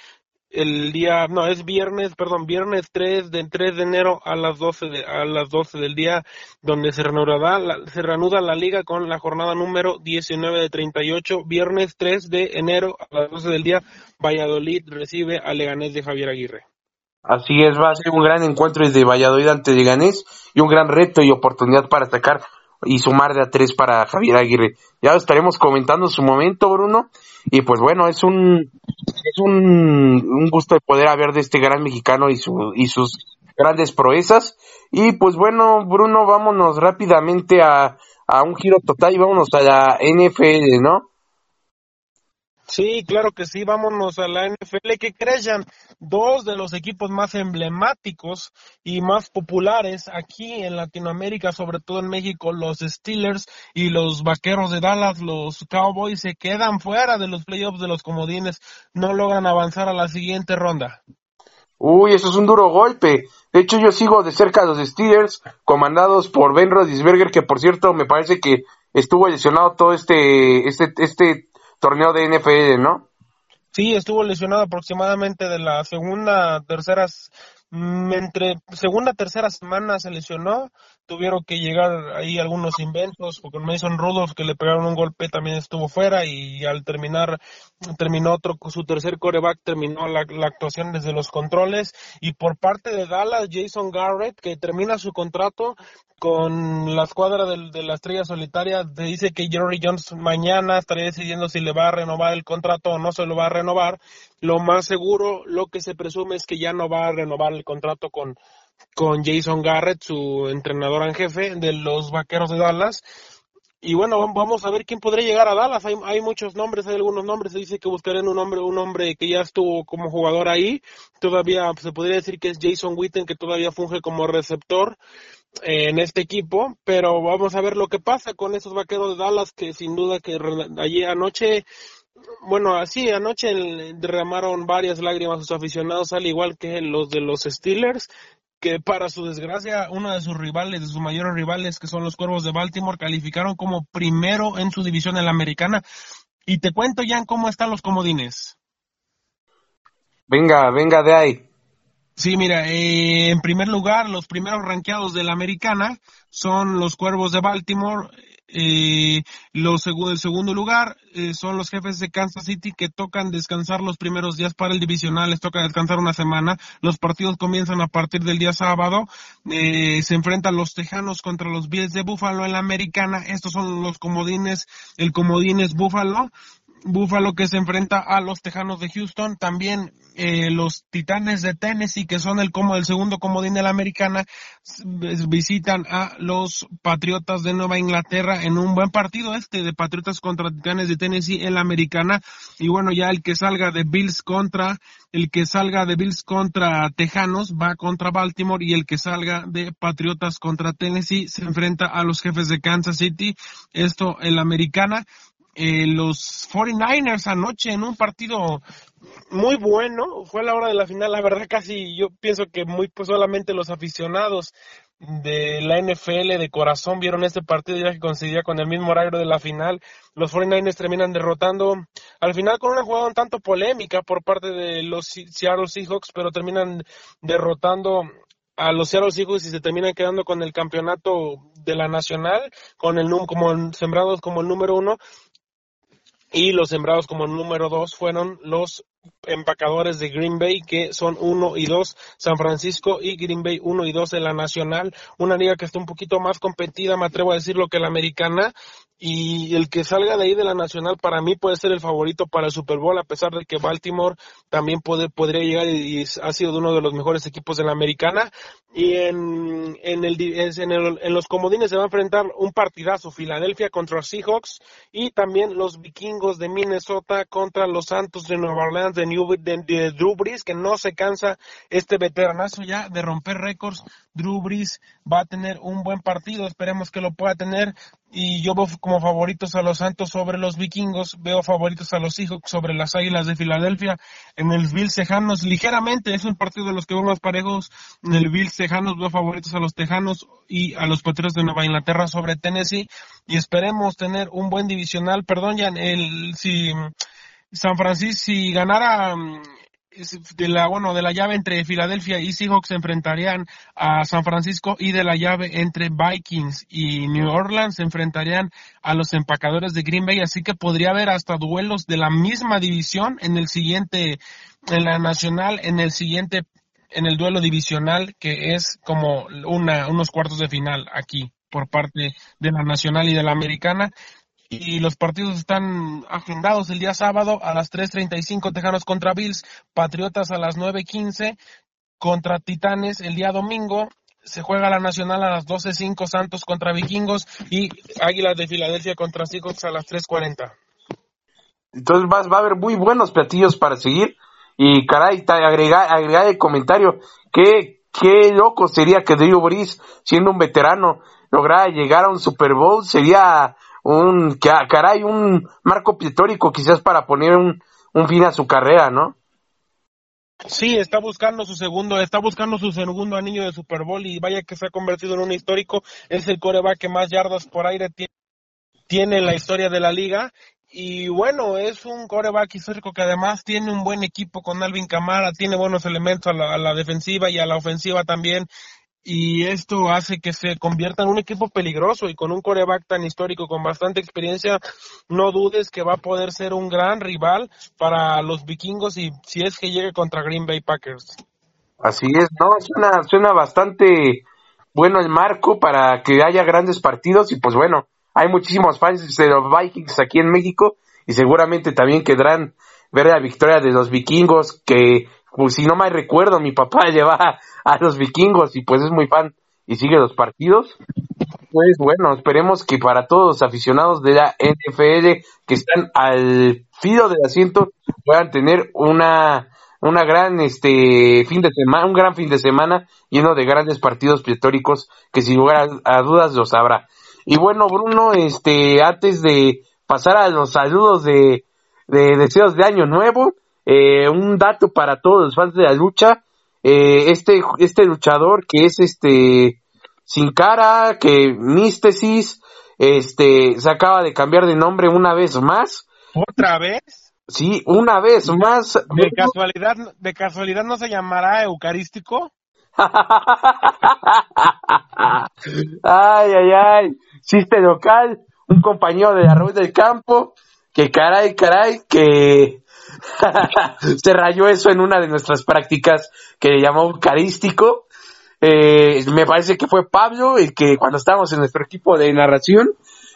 El día, no, es viernes, perdón, viernes 3 de, 3 de enero a las 12 de, a las 12 del día, donde se reanudará, la, se reanuda la liga con la jornada número 19 de 38. Viernes 3 de enero a las 12 del día, Valladolid recibe a Leganés de Javier Aguirre. Así es, va a ser un gran encuentro desde Valladolid ante Leganés y un gran reto y oportunidad para atacar y sumar de a tres para Javier Aguirre. Ya estaremos comentando en su momento, Bruno. Y pues bueno, es un es un, un gusto de poder haber de este gran mexicano y, su, y sus grandes proezas. Y pues bueno, Bruno, vámonos rápidamente a, a un giro total y vámonos a la NFL, ¿no? Sí, claro que sí, vámonos a la NFL. que crean? Dos de los equipos más emblemáticos y más populares aquí en Latinoamérica, sobre todo en México, los Steelers y los Vaqueros de Dallas, los Cowboys, se quedan fuera de los playoffs de los comodines, no logran avanzar a la siguiente ronda. Uy, eso es un duro golpe. De hecho, yo sigo de cerca a los Steelers, comandados por Ben Roethlisberger, que por cierto me parece que estuvo lesionado todo este, este, este torneo de NFL, ¿no? Sí, estuvo lesionado aproximadamente de la segunda, tercera, mm, entre segunda, tercera semana se lesionó tuvieron que llegar ahí algunos inventos, con Mason Rudolph que le pegaron un golpe también estuvo fuera y al terminar, terminó otro, su tercer coreback terminó la, actuación desde los controles y por parte de Dallas, Jason Garrett que termina su contrato con la escuadra de, la estrella solitaria, dice que Jerry Jones mañana estaría decidiendo si le va a renovar el contrato o no se lo va a renovar. Lo más seguro, lo que se presume es que ya no va a renovar el contrato con, con Jason Garrett, su entrenador en jefe de los Vaqueros de Dallas. Y bueno, vamos a ver quién podría llegar a Dallas. Hay, hay muchos nombres, hay algunos nombres. Se dice que buscarán un hombre, un hombre que ya estuvo como jugador ahí. Todavía se podría decir que es Jason Witten, que todavía funge como receptor en este equipo, pero vamos a ver lo que pasa con esos vaqueros de Dallas que sin duda que allí anoche, bueno, así anoche derramaron varias lágrimas sus aficionados, al igual que los de los Steelers, que para su desgracia, uno de sus rivales, de sus mayores rivales, que son los Cuervos de Baltimore, calificaron como primero en su división en la americana. Y te cuento, ya cómo están los comodines. Venga, venga de ahí. Sí, mira, eh, en primer lugar, los primeros ranqueados de la americana son los Cuervos de Baltimore. Eh, los el segundo lugar eh, son los jefes de Kansas City que tocan descansar los primeros días para el divisional, les toca descansar una semana. Los partidos comienzan a partir del día sábado. Eh, se enfrentan los Tejanos contra los Bills de Buffalo en la americana. Estos son los comodines. El comodín es Buffalo. Buffalo que se enfrenta a los Tejanos de Houston, también eh, los Titanes de Tennessee, que son el como el segundo comodín de la americana, visitan a los Patriotas de Nueva Inglaterra en un buen partido este de Patriotas contra Titanes de Tennessee en la americana. Y bueno, ya el que salga de Bills contra, el que salga de Bills contra Tejanos va contra Baltimore y el que salga de Patriotas contra Tennessee se enfrenta a los jefes de Kansas City. Esto en la americana eh, los 49ers anoche en un partido muy bueno, fue a la hora de la final, la verdad casi yo pienso que muy pues solamente los aficionados de la NFL de corazón vieron este partido ya que coincidía con el mismo horario de la final. Los 49ers terminan derrotando al final con una jugada un tanto polémica por parte de los Seattle Seahawks, pero terminan derrotando a los Seattle Seahawks y se terminan quedando con el campeonato de la nacional, con el como sembrados como el número uno y los sembrados como número dos fueron los empacadores de Green Bay, que son uno y dos, San Francisco y Green Bay uno y dos en la nacional, una liga que está un poquito más competida, me atrevo a decirlo, que la americana, y el que salga de ahí de la nacional para mí puede ser el favorito para el Super Bowl, a pesar de que Baltimore también puede, podría llegar y, ha sido uno de los mejores equipos de la americana, y en, en, el, en, el, en los comodines se va a enfrentar un partidazo, Filadelfia contra Seahawks, y también los vikingos de Minnesota contra los Santos de Nueva Orleans, de, New, de, Drew Brees, que no se cansa este veteranazo ya de romper récords. Drew Brees va a tener un buen partido, esperemos que lo pueda tener. Y yo veo como favoritos a los Santos sobre los Vikingos, veo favoritos a los Seahawks sobre las Águilas de Filadelfia. En el Bills Tejanos, ligeramente, es un partido de los que veo más parejos. En el Bills Tejanos veo favoritos a los Tejanos y a los Patriotas de Nueva Inglaterra sobre Tennessee. Y esperemos tener un buen divisional. Perdón, ya el, si San Francisco, si ganara mm, de la, bueno, de la llave entre Filadelfia y Seahawks se enfrentarían a San Francisco y de la llave entre Vikings y New Orleans se enfrentarían a los empacadores de Green Bay, así que podría haber hasta duelos de la misma división en el siguiente, en la nacional, en el siguiente, en el duelo divisional que es como una, unos cuartos de final aquí por parte de la nacional y de la americana y los partidos están agendados el día sábado a las 3.35 Tejanos contra Bills, Patriotas a las 9.15 contra Titanes el día domingo, se juega la Nacional a las 12.05 Santos contra Vikingos y Águilas de Filadelfia contra Seahawks a las 3.40. Entonces va, va, a haber muy buenos platillos para seguir y caray, agregar, agregar el comentario, qué, qué loco sería que Drew Brees, siendo un veterano, lograra llegar a un Super Bowl, sería un, caray, un marco pictórico quizás para poner un, un fin a su carrera, ¿no? Sí, está buscando su segundo, está buscando su segundo anillo de Super Bowl y vaya que se ha convertido en un histórico. Es el coreback que más yardas por aire tiene en la historia de la liga. Y bueno, es un coreback histórico que además tiene un buen equipo con Alvin Camara, tiene buenos elementos a la, a la defensiva y a la ofensiva también y esto hace que se convierta en un equipo peligroso y con un coreback tan histórico, con bastante experiencia, no dudes que va a poder ser un gran rival para los vikingos y si es que llegue contra Green Bay Packers. Así es, no, suena, suena bastante bueno el marco para que haya grandes partidos y pues bueno, hay muchísimos fans de los Vikings aquí en México y seguramente también quedarán ver la victoria de los vikingos que pues si no me recuerdo mi papá lleva a los vikingos y pues es muy fan y sigue los partidos pues bueno esperemos que para todos los aficionados de la NFL que están al filo del asiento puedan tener una una gran este fin de semana, un gran fin de semana lleno de grandes partidos pletóricos que sin lugar a, dudas los habrá. Y bueno, Bruno, este antes de pasar a los saludos de, de deseos de año nuevo, eh, un dato para todos los fans de la lucha, eh, este este luchador que es este sin cara, que Místesis, este se acaba de cambiar de nombre una vez más. ¿Otra vez? Sí, una vez más. ¿De casualidad, de casualidad no se llamará Eucarístico? ay, ay, ay. Chiste local, un compañero de arroz del campo, que caray, caray, que se rayó eso en una de nuestras prácticas que le llamó Eucarístico. Eh, me parece que fue Pablo el que cuando estábamos en nuestro equipo de narración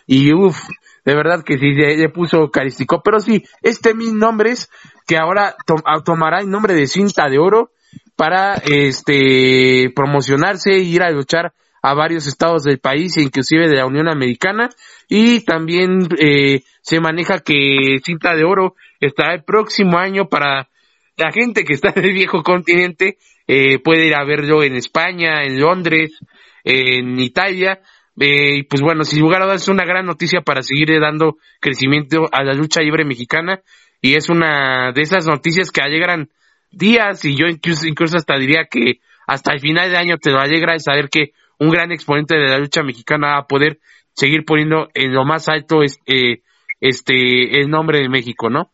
y uff, de verdad que sí, le, puso carístico. Pero sí, este mil nombres que ahora ah, tomará el nombre de cinta de oro para este promocionarse e ir a luchar a varios estados del país, inclusive de la Unión Americana, y también eh, se maneja que cinta de oro estará el próximo año para la gente que está en el viejo continente, eh, puede ir a verlo en España, en Londres, en Italia, eh, y pues bueno, sin lugar a dudas es una gran noticia para seguir dando crecimiento a la lucha libre mexicana y es una de esas noticias que alegran días y yo incluso, incluso hasta diría que hasta el final de año te lo alegra de saber que un gran exponente de la lucha mexicana va a poder seguir poniendo en lo más alto este, este el nombre de México, ¿no?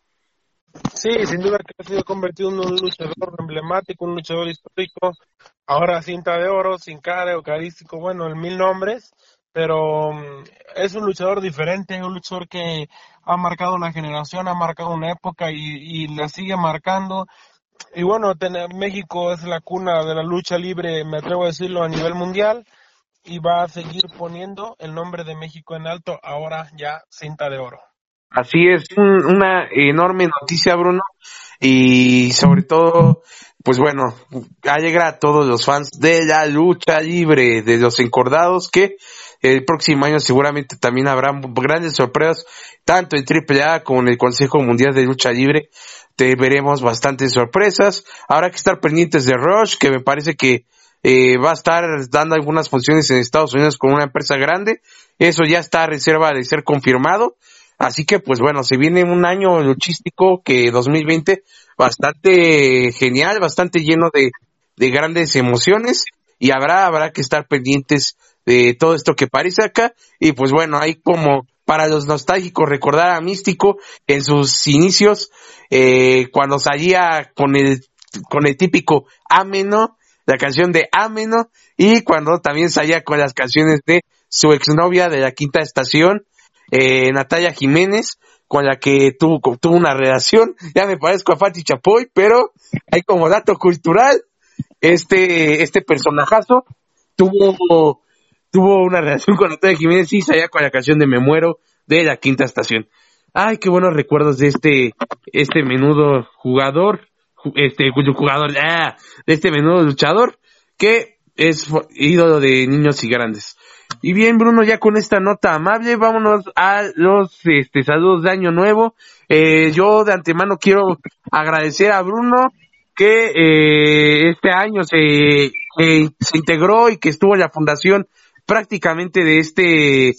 Sí, sin duda que ha sido convertido en un luchador emblemático, un luchador histórico, ahora cinta de oro, sin cara, eucarístico, bueno, en mil nombres, pero mm, es un luchador diferente, un luchador que ha marcado una generación, ha marcado una época y, la sigue marcando. Y bueno, México es la cuna de la lucha libre, me atrevo a decirlo, a nivel mundial y va a seguir poniendo el nombre de México en alto, ahora ya cinta de oro. Así es, una enorme noticia, Bruno, y sobre todo, pues bueno, alegra a todos los fans de la lucha libre, de los encordados que el próximo año seguramente también habrá grandes sorpresas, tanto en AAA como en el Consejo Mundial de Lucha Libre. Te veremos bastantes sorpresas. Habrá que estar pendientes de Rush, que me parece que eh, va a estar dando algunas funciones en Estados Unidos con una empresa grande. Eso ya está a reserva de ser confirmado. Así que, pues bueno, se viene un año luchístico que 2020 bastante genial, bastante lleno de, de grandes emociones y habrá, habrá que estar pendientes de todo esto que parece acá. Y pues bueno, hay como para los nostálgicos recordar a Místico en sus inicios, eh, cuando salía con el, con el típico Ameno, la canción de Ameno, y cuando también salía con las canciones de su exnovia de la quinta estación, eh, Natalia Jiménez, con la que tuvo, una relación, ya me parezco a Fati Chapoy, pero hay como dato cultural, este, este personajazo tuvo tuvo una relación con Natalia Jiménez y salía con la canción de Me Muero de la quinta estación. Ay, qué buenos recuerdos de este, este menudo jugador, este jugador, ah, de este menudo luchador que es ídolo de niños y grandes. Y bien, Bruno, ya con esta nota amable, vámonos a los este, saludos de Año Nuevo. Eh, yo de antemano quiero agradecer a Bruno que eh, este año se, se integró y que estuvo en la fundación prácticamente de este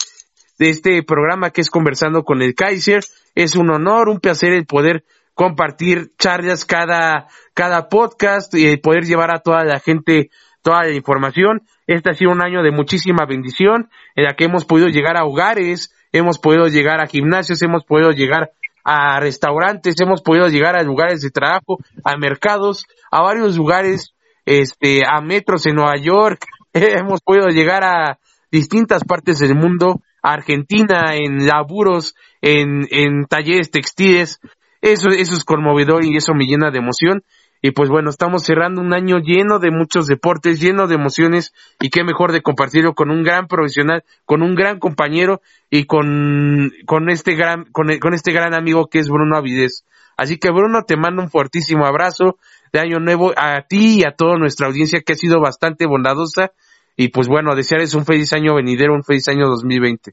de este programa que es Conversando con el Kaiser. Es un honor, un placer el poder compartir charlas cada, cada podcast y el poder llevar a toda la gente toda la información. Este ha sido un año de muchísima bendición en la que hemos podido llegar a hogares, hemos podido llegar a gimnasios, hemos podido llegar a restaurantes, hemos podido llegar a lugares de trabajo, a mercados, a varios lugares, este, a metros en Nueva York, hemos podido llegar a distintas partes del mundo, Argentina, en laburos, en, en talleres textiles, eso, eso es conmovedor y eso me llena de emoción. Y pues bueno, estamos cerrando un año lleno de muchos deportes, lleno de emociones y qué mejor de compartirlo con un gran profesional, con un gran compañero y con, con este gran, con, con este gran amigo que es Bruno Avidez. Así que Bruno, te mando un fuertísimo abrazo de año nuevo a ti y a toda nuestra audiencia que ha sido bastante bondadosa y pues bueno, desearles un feliz año venidero, un feliz año 2020.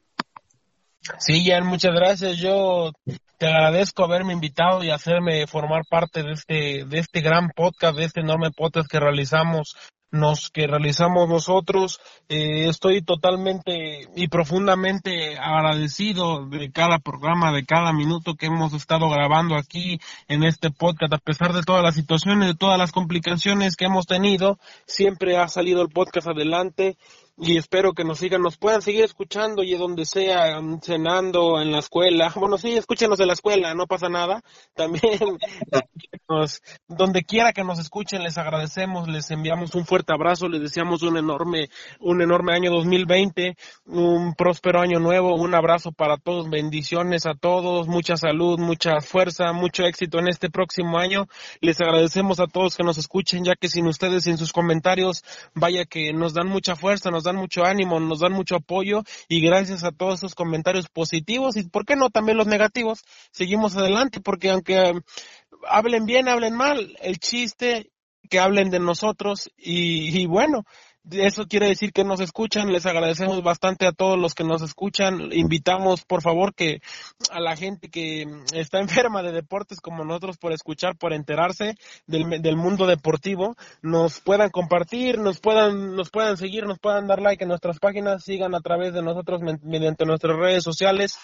Sí, Jan, muchas gracias. Yo te agradezco haberme invitado y hacerme formar parte de este, de este gran podcast, de este enorme podcast que realizamos nos que realizamos nosotros. Eh, estoy totalmente y profundamente agradecido de cada programa, de cada minuto que hemos estado grabando aquí en este podcast, a pesar de todas las situaciones, de todas las complicaciones que hemos tenido, siempre ha salido el podcast adelante y espero que nos sigan, nos puedan seguir escuchando y donde sea, cenando, en la escuela. Bueno, sí, escúchenos en la escuela, no pasa nada. También, donde quiera que nos escuchen, les agradecemos, les enviamos un fuerte abrazo, les deseamos un enorme, un enorme año 2020, un próspero año nuevo, un abrazo para todos, bendiciones a todos, mucha salud, mucha fuerza, mucho éxito en este próximo año. Les agradecemos a todos que nos escuchen, ya que sin ustedes, sin sus comentarios, vaya que nos dan mucha fuerza, nos dan mucho ánimo, nos dan mucho apoyo y gracias a todos esos comentarios positivos y por qué no también los negativos, seguimos adelante porque aunque eh, hablen bien, hablen mal, el chiste que hablen de nosotros y bueno, eso quiere decir que nos escuchan. Les agradecemos bastante a todos los que nos escuchan. Invitamos, por favor, que a la gente que está enferma de deportes como nosotros por escuchar, por enterarse del, del mundo deportivo, nos puedan compartir, nos puedan, nos puedan seguir, nos puedan dar like en nuestras páginas, sigan a través de nosotros mediante nuestras redes sociales.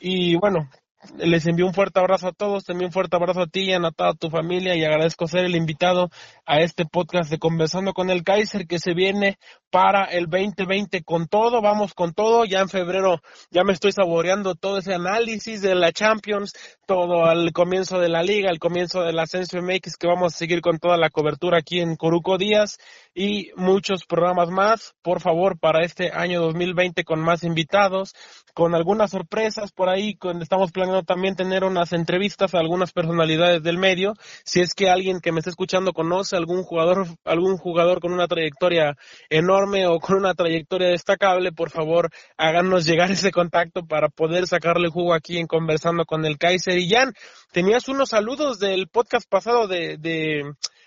Y bueno, les envío un fuerte abrazo a todos, también un fuerte abrazo a ti y a toda tu familia y agradezco ser el invitado a este podcast de Conversando con el Kaiser que se viene para el 2020 con todo, vamos con todo, ya en febrero ya me estoy saboreando todo ese análisis de la Champions, todo al comienzo de la liga, al comienzo del ascenso MX que vamos a seguir con toda la cobertura aquí en Coruco Díaz y muchos programas más, por favor, para este año 2020 con más invitados, con algunas sorpresas por ahí, con, estamos planeando también tener unas entrevistas a algunas personalidades del medio. Si es que alguien que me está escuchando conoce algún jugador, algún jugador con una trayectoria enorme o con una trayectoria destacable, por favor, háganos llegar ese contacto para poder sacarle jugo aquí en conversando con el Kaiser. Y Jan, tenías unos saludos del podcast pasado de, de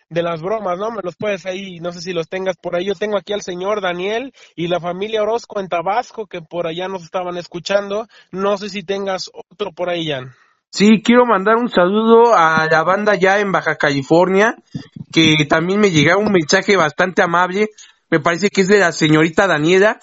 de las bromas, ¿no? Me los puedes ahí, no sé si los tengas por ahí. Yo tengo aquí al señor Daniel y la familia Orozco en Tabasco que por allá nos estaban escuchando. No sé si tengas otro por ahí, Jan. Sí, quiero mandar un saludo a la banda ya en Baja California, que también me llegó un mensaje bastante amable. Me parece que es de la señorita Daniela,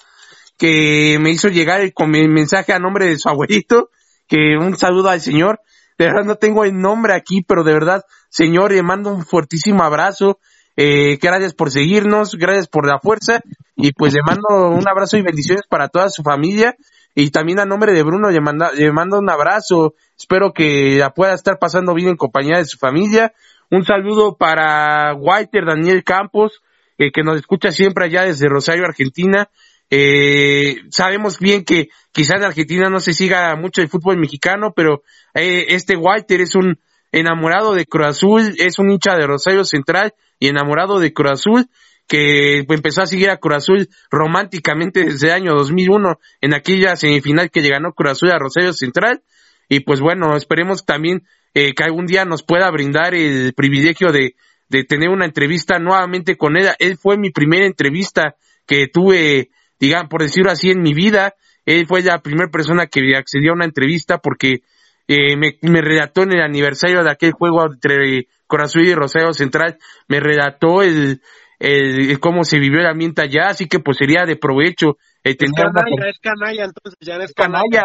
que me hizo llegar con el mensaje a nombre de su abuelito, que un saludo al señor. De verdad no tengo el nombre aquí, pero de verdad Señor, le mando un fuertísimo abrazo. Eh, gracias por seguirnos, gracias por la fuerza y pues le mando un abrazo y bendiciones para toda su familia y también a nombre de Bruno le, manda, le mando un abrazo. Espero que la pueda estar pasando bien en compañía de su familia. Un saludo para Walter Daniel Campos, eh, que nos escucha siempre allá desde Rosario, Argentina. Eh, sabemos bien que quizá en Argentina no se siga mucho el fútbol mexicano, pero eh, este Walter es un enamorado de Cruz Azul, es un hincha de Rosario Central y enamorado de Cruz Azul, que empezó a seguir a Cruz Azul románticamente desde el año 2001 en aquella semifinal que ganó Cruz Azul a Rosario Central. Y pues bueno, esperemos también eh, que algún día nos pueda brindar el privilegio de, de tener una entrevista nuevamente con él. Él fue mi primera entrevista que tuve, digamos, por decirlo así, en mi vida. Él fue la primera persona que accedió a una entrevista porque eh, me, me relató en el aniversario de aquel juego entre Corazón y Rosario Central, me relató el, el, cómo se vivió el ambiente allá, así que pues sería de provecho. Eh, es canalla, es canalla, entonces ya es canalla.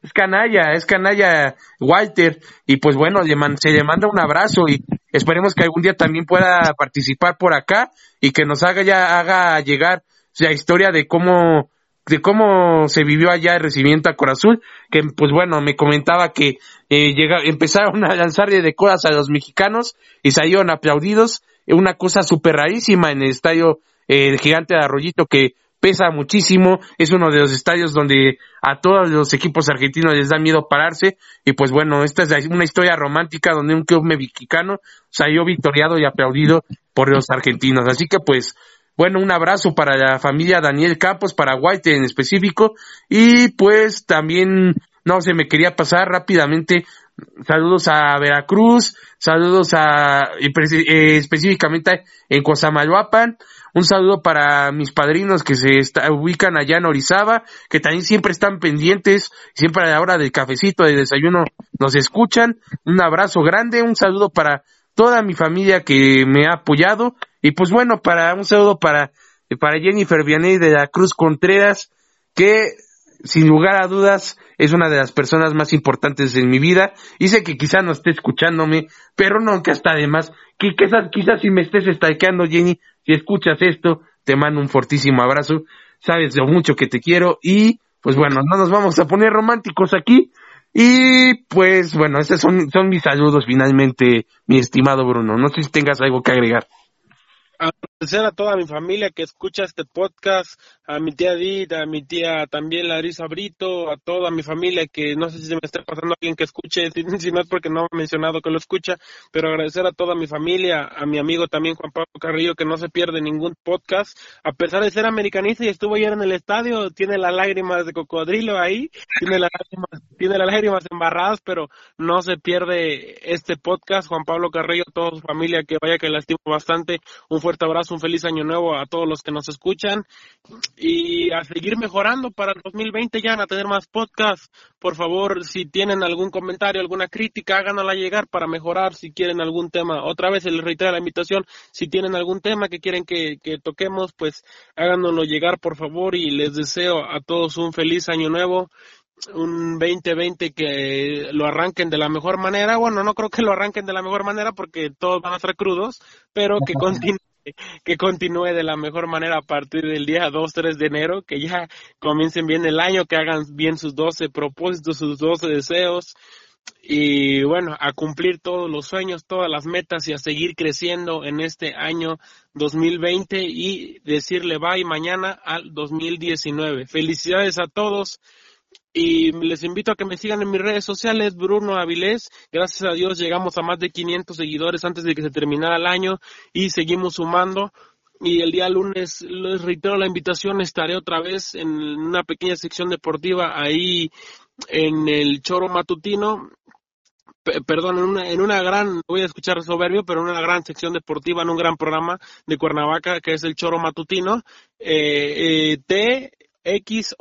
Es canalla, es canalla Walter, y pues bueno, le se le manda un abrazo y esperemos que algún día también pueda participar por acá y que nos haga ya, haga llegar la historia de cómo de cómo se vivió allá el recibimiento a Corazul, que pues bueno, me comentaba que eh, llega, empezaron a lanzarle de coras a los mexicanos y salieron aplaudidos, una cosa súper rarísima en el estadio gigante de Arroyito que pesa muchísimo, es uno de los estadios donde a todos los equipos argentinos les da miedo pararse. Y pues bueno, esta es una historia romántica donde un club mexicano salió victoriado y aplaudido por los argentinos, así que pues bueno, un abrazo para la familia Daniel Campos, para White en específico y pues también no se me quería pasar rápidamente saludos a Veracruz, saludos a eh, específicamente en Cosamaloapan, un saludo para mis padrinos que se ubican allá en Orizaba, que también siempre están pendientes, siempre a la hora del cafecito, de desayuno, nos escuchan. Un abrazo grande, un saludo para toda mi familia que me ha apoyado. Y pues bueno, para, un saludo para, para Jennifer Vianney de la Cruz Contreras, que sin lugar a dudas es una de las personas más importantes en mi vida. Y sé que quizá no esté escuchándome, pero no, que hasta además, que quizás, quizás si me estés stalkeando, Jenny, si escuchas esto, te mando un fortísimo abrazo. Sabes lo mucho que te quiero y pues bueno, no nos vamos a poner románticos aquí. Y pues bueno, esos son, son mis saludos finalmente, mi estimado Bruno. No sé si tengas algo que agregar I agradecer a toda mi familia que escucha este podcast, a mi tía Edith, a mi tía también Larisa Brito, a toda mi familia que no sé si se me está pasando alguien que escuche, si, no es porque no he mencionado que lo escucha, pero agradecer a toda mi familia, a mi amigo también Juan Pablo Carrillo que no se pierde ningún podcast, a pesar de ser americanista y estuvo ayer en el estadio, tiene las lágrimas de cocodrilo ahí, tiene las lágrimas, tiene las lágrimas embarradas, pero no se pierde este podcast, Juan Pablo Carrillo, toda su familia que vaya que la estimo bastante, un fuerte abrazo, un feliz año nuevo a todos los que nos escuchan y a seguir mejorando para el 2020 ya, a tener más podcasts. Por favor, si tienen algún comentario, alguna crítica, háganosla llegar para mejorar si quieren algún tema. Otra vez les reitero la invitación, si tienen algún tema que quieren que, que toquemos, pues háganoslo llegar, por favor, y les deseo a todos un feliz año nuevo un 2020 que lo arranquen de la mejor manera. Bueno, no creo que lo arranquen de la mejor manera porque todos van a estar crudos, pero que continúe que continúe de la mejor manera a partir del día 2, 3 de enero, que ya comiencen bien el año, que hagan bien sus 12 propósitos, sus 12 deseos y bueno, a cumplir todos los sueños, todas las metas y a seguir creciendo en este año 2020 y decirle bye mañana al 2019. Felicidades a todos y les invito a que me sigan en mis redes sociales, Bruno Avilés. Gracias a Dios llegamos a más de 500 seguidores antes de que se terminara el año y seguimos sumando. Y el día lunes les reitero la invitación, estaré otra vez en una pequeña sección deportiva ahí en el Choro Matutino. perdón, en una, en una gran, voy a escuchar soberbio, pero en una gran sección deportiva, en un gran programa de Cuernavaca que es el Choro Matutino. Eh, eh, T, X,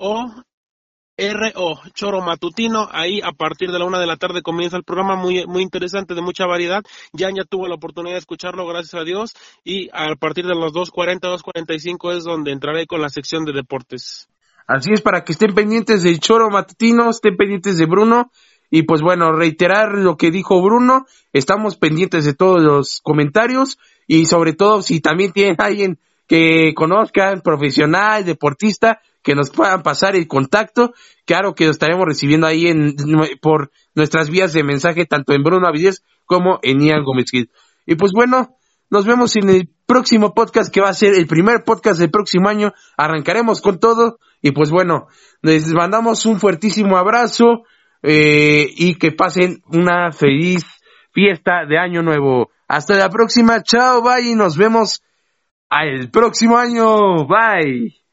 RO, Choro Matutino. Ahí a partir de la una de la tarde comienza el programa muy, muy interesante, de mucha variedad. ya ya tuvo la oportunidad de escucharlo, gracias a Dios. Y a partir de las 2.40, 2.45 es donde entraré con la sección de deportes. Así es, para que estén pendientes del Choro Matutino, estén pendientes de Bruno. Y pues bueno, reiterar lo que dijo Bruno, estamos pendientes de todos los comentarios y sobre todo si también tienen alguien que conozcan, profesional, deportista, que nos puedan pasar el contacto. Claro que lo estaremos recibiendo ahí en, por nuestras vías de mensaje, tanto en Bruno Avilés como en Ian Gómez Gil. Y pues bueno, nos vemos en el próximo podcast que va a ser el primer podcast del próximo año. Arrancaremos con todo y pues bueno, les mandamos un fuertísimo abrazo eh, y que pasen una feliz fiesta de año nuevo. Hasta la próxima, chao, bye y nos vemos al próximo año, bye.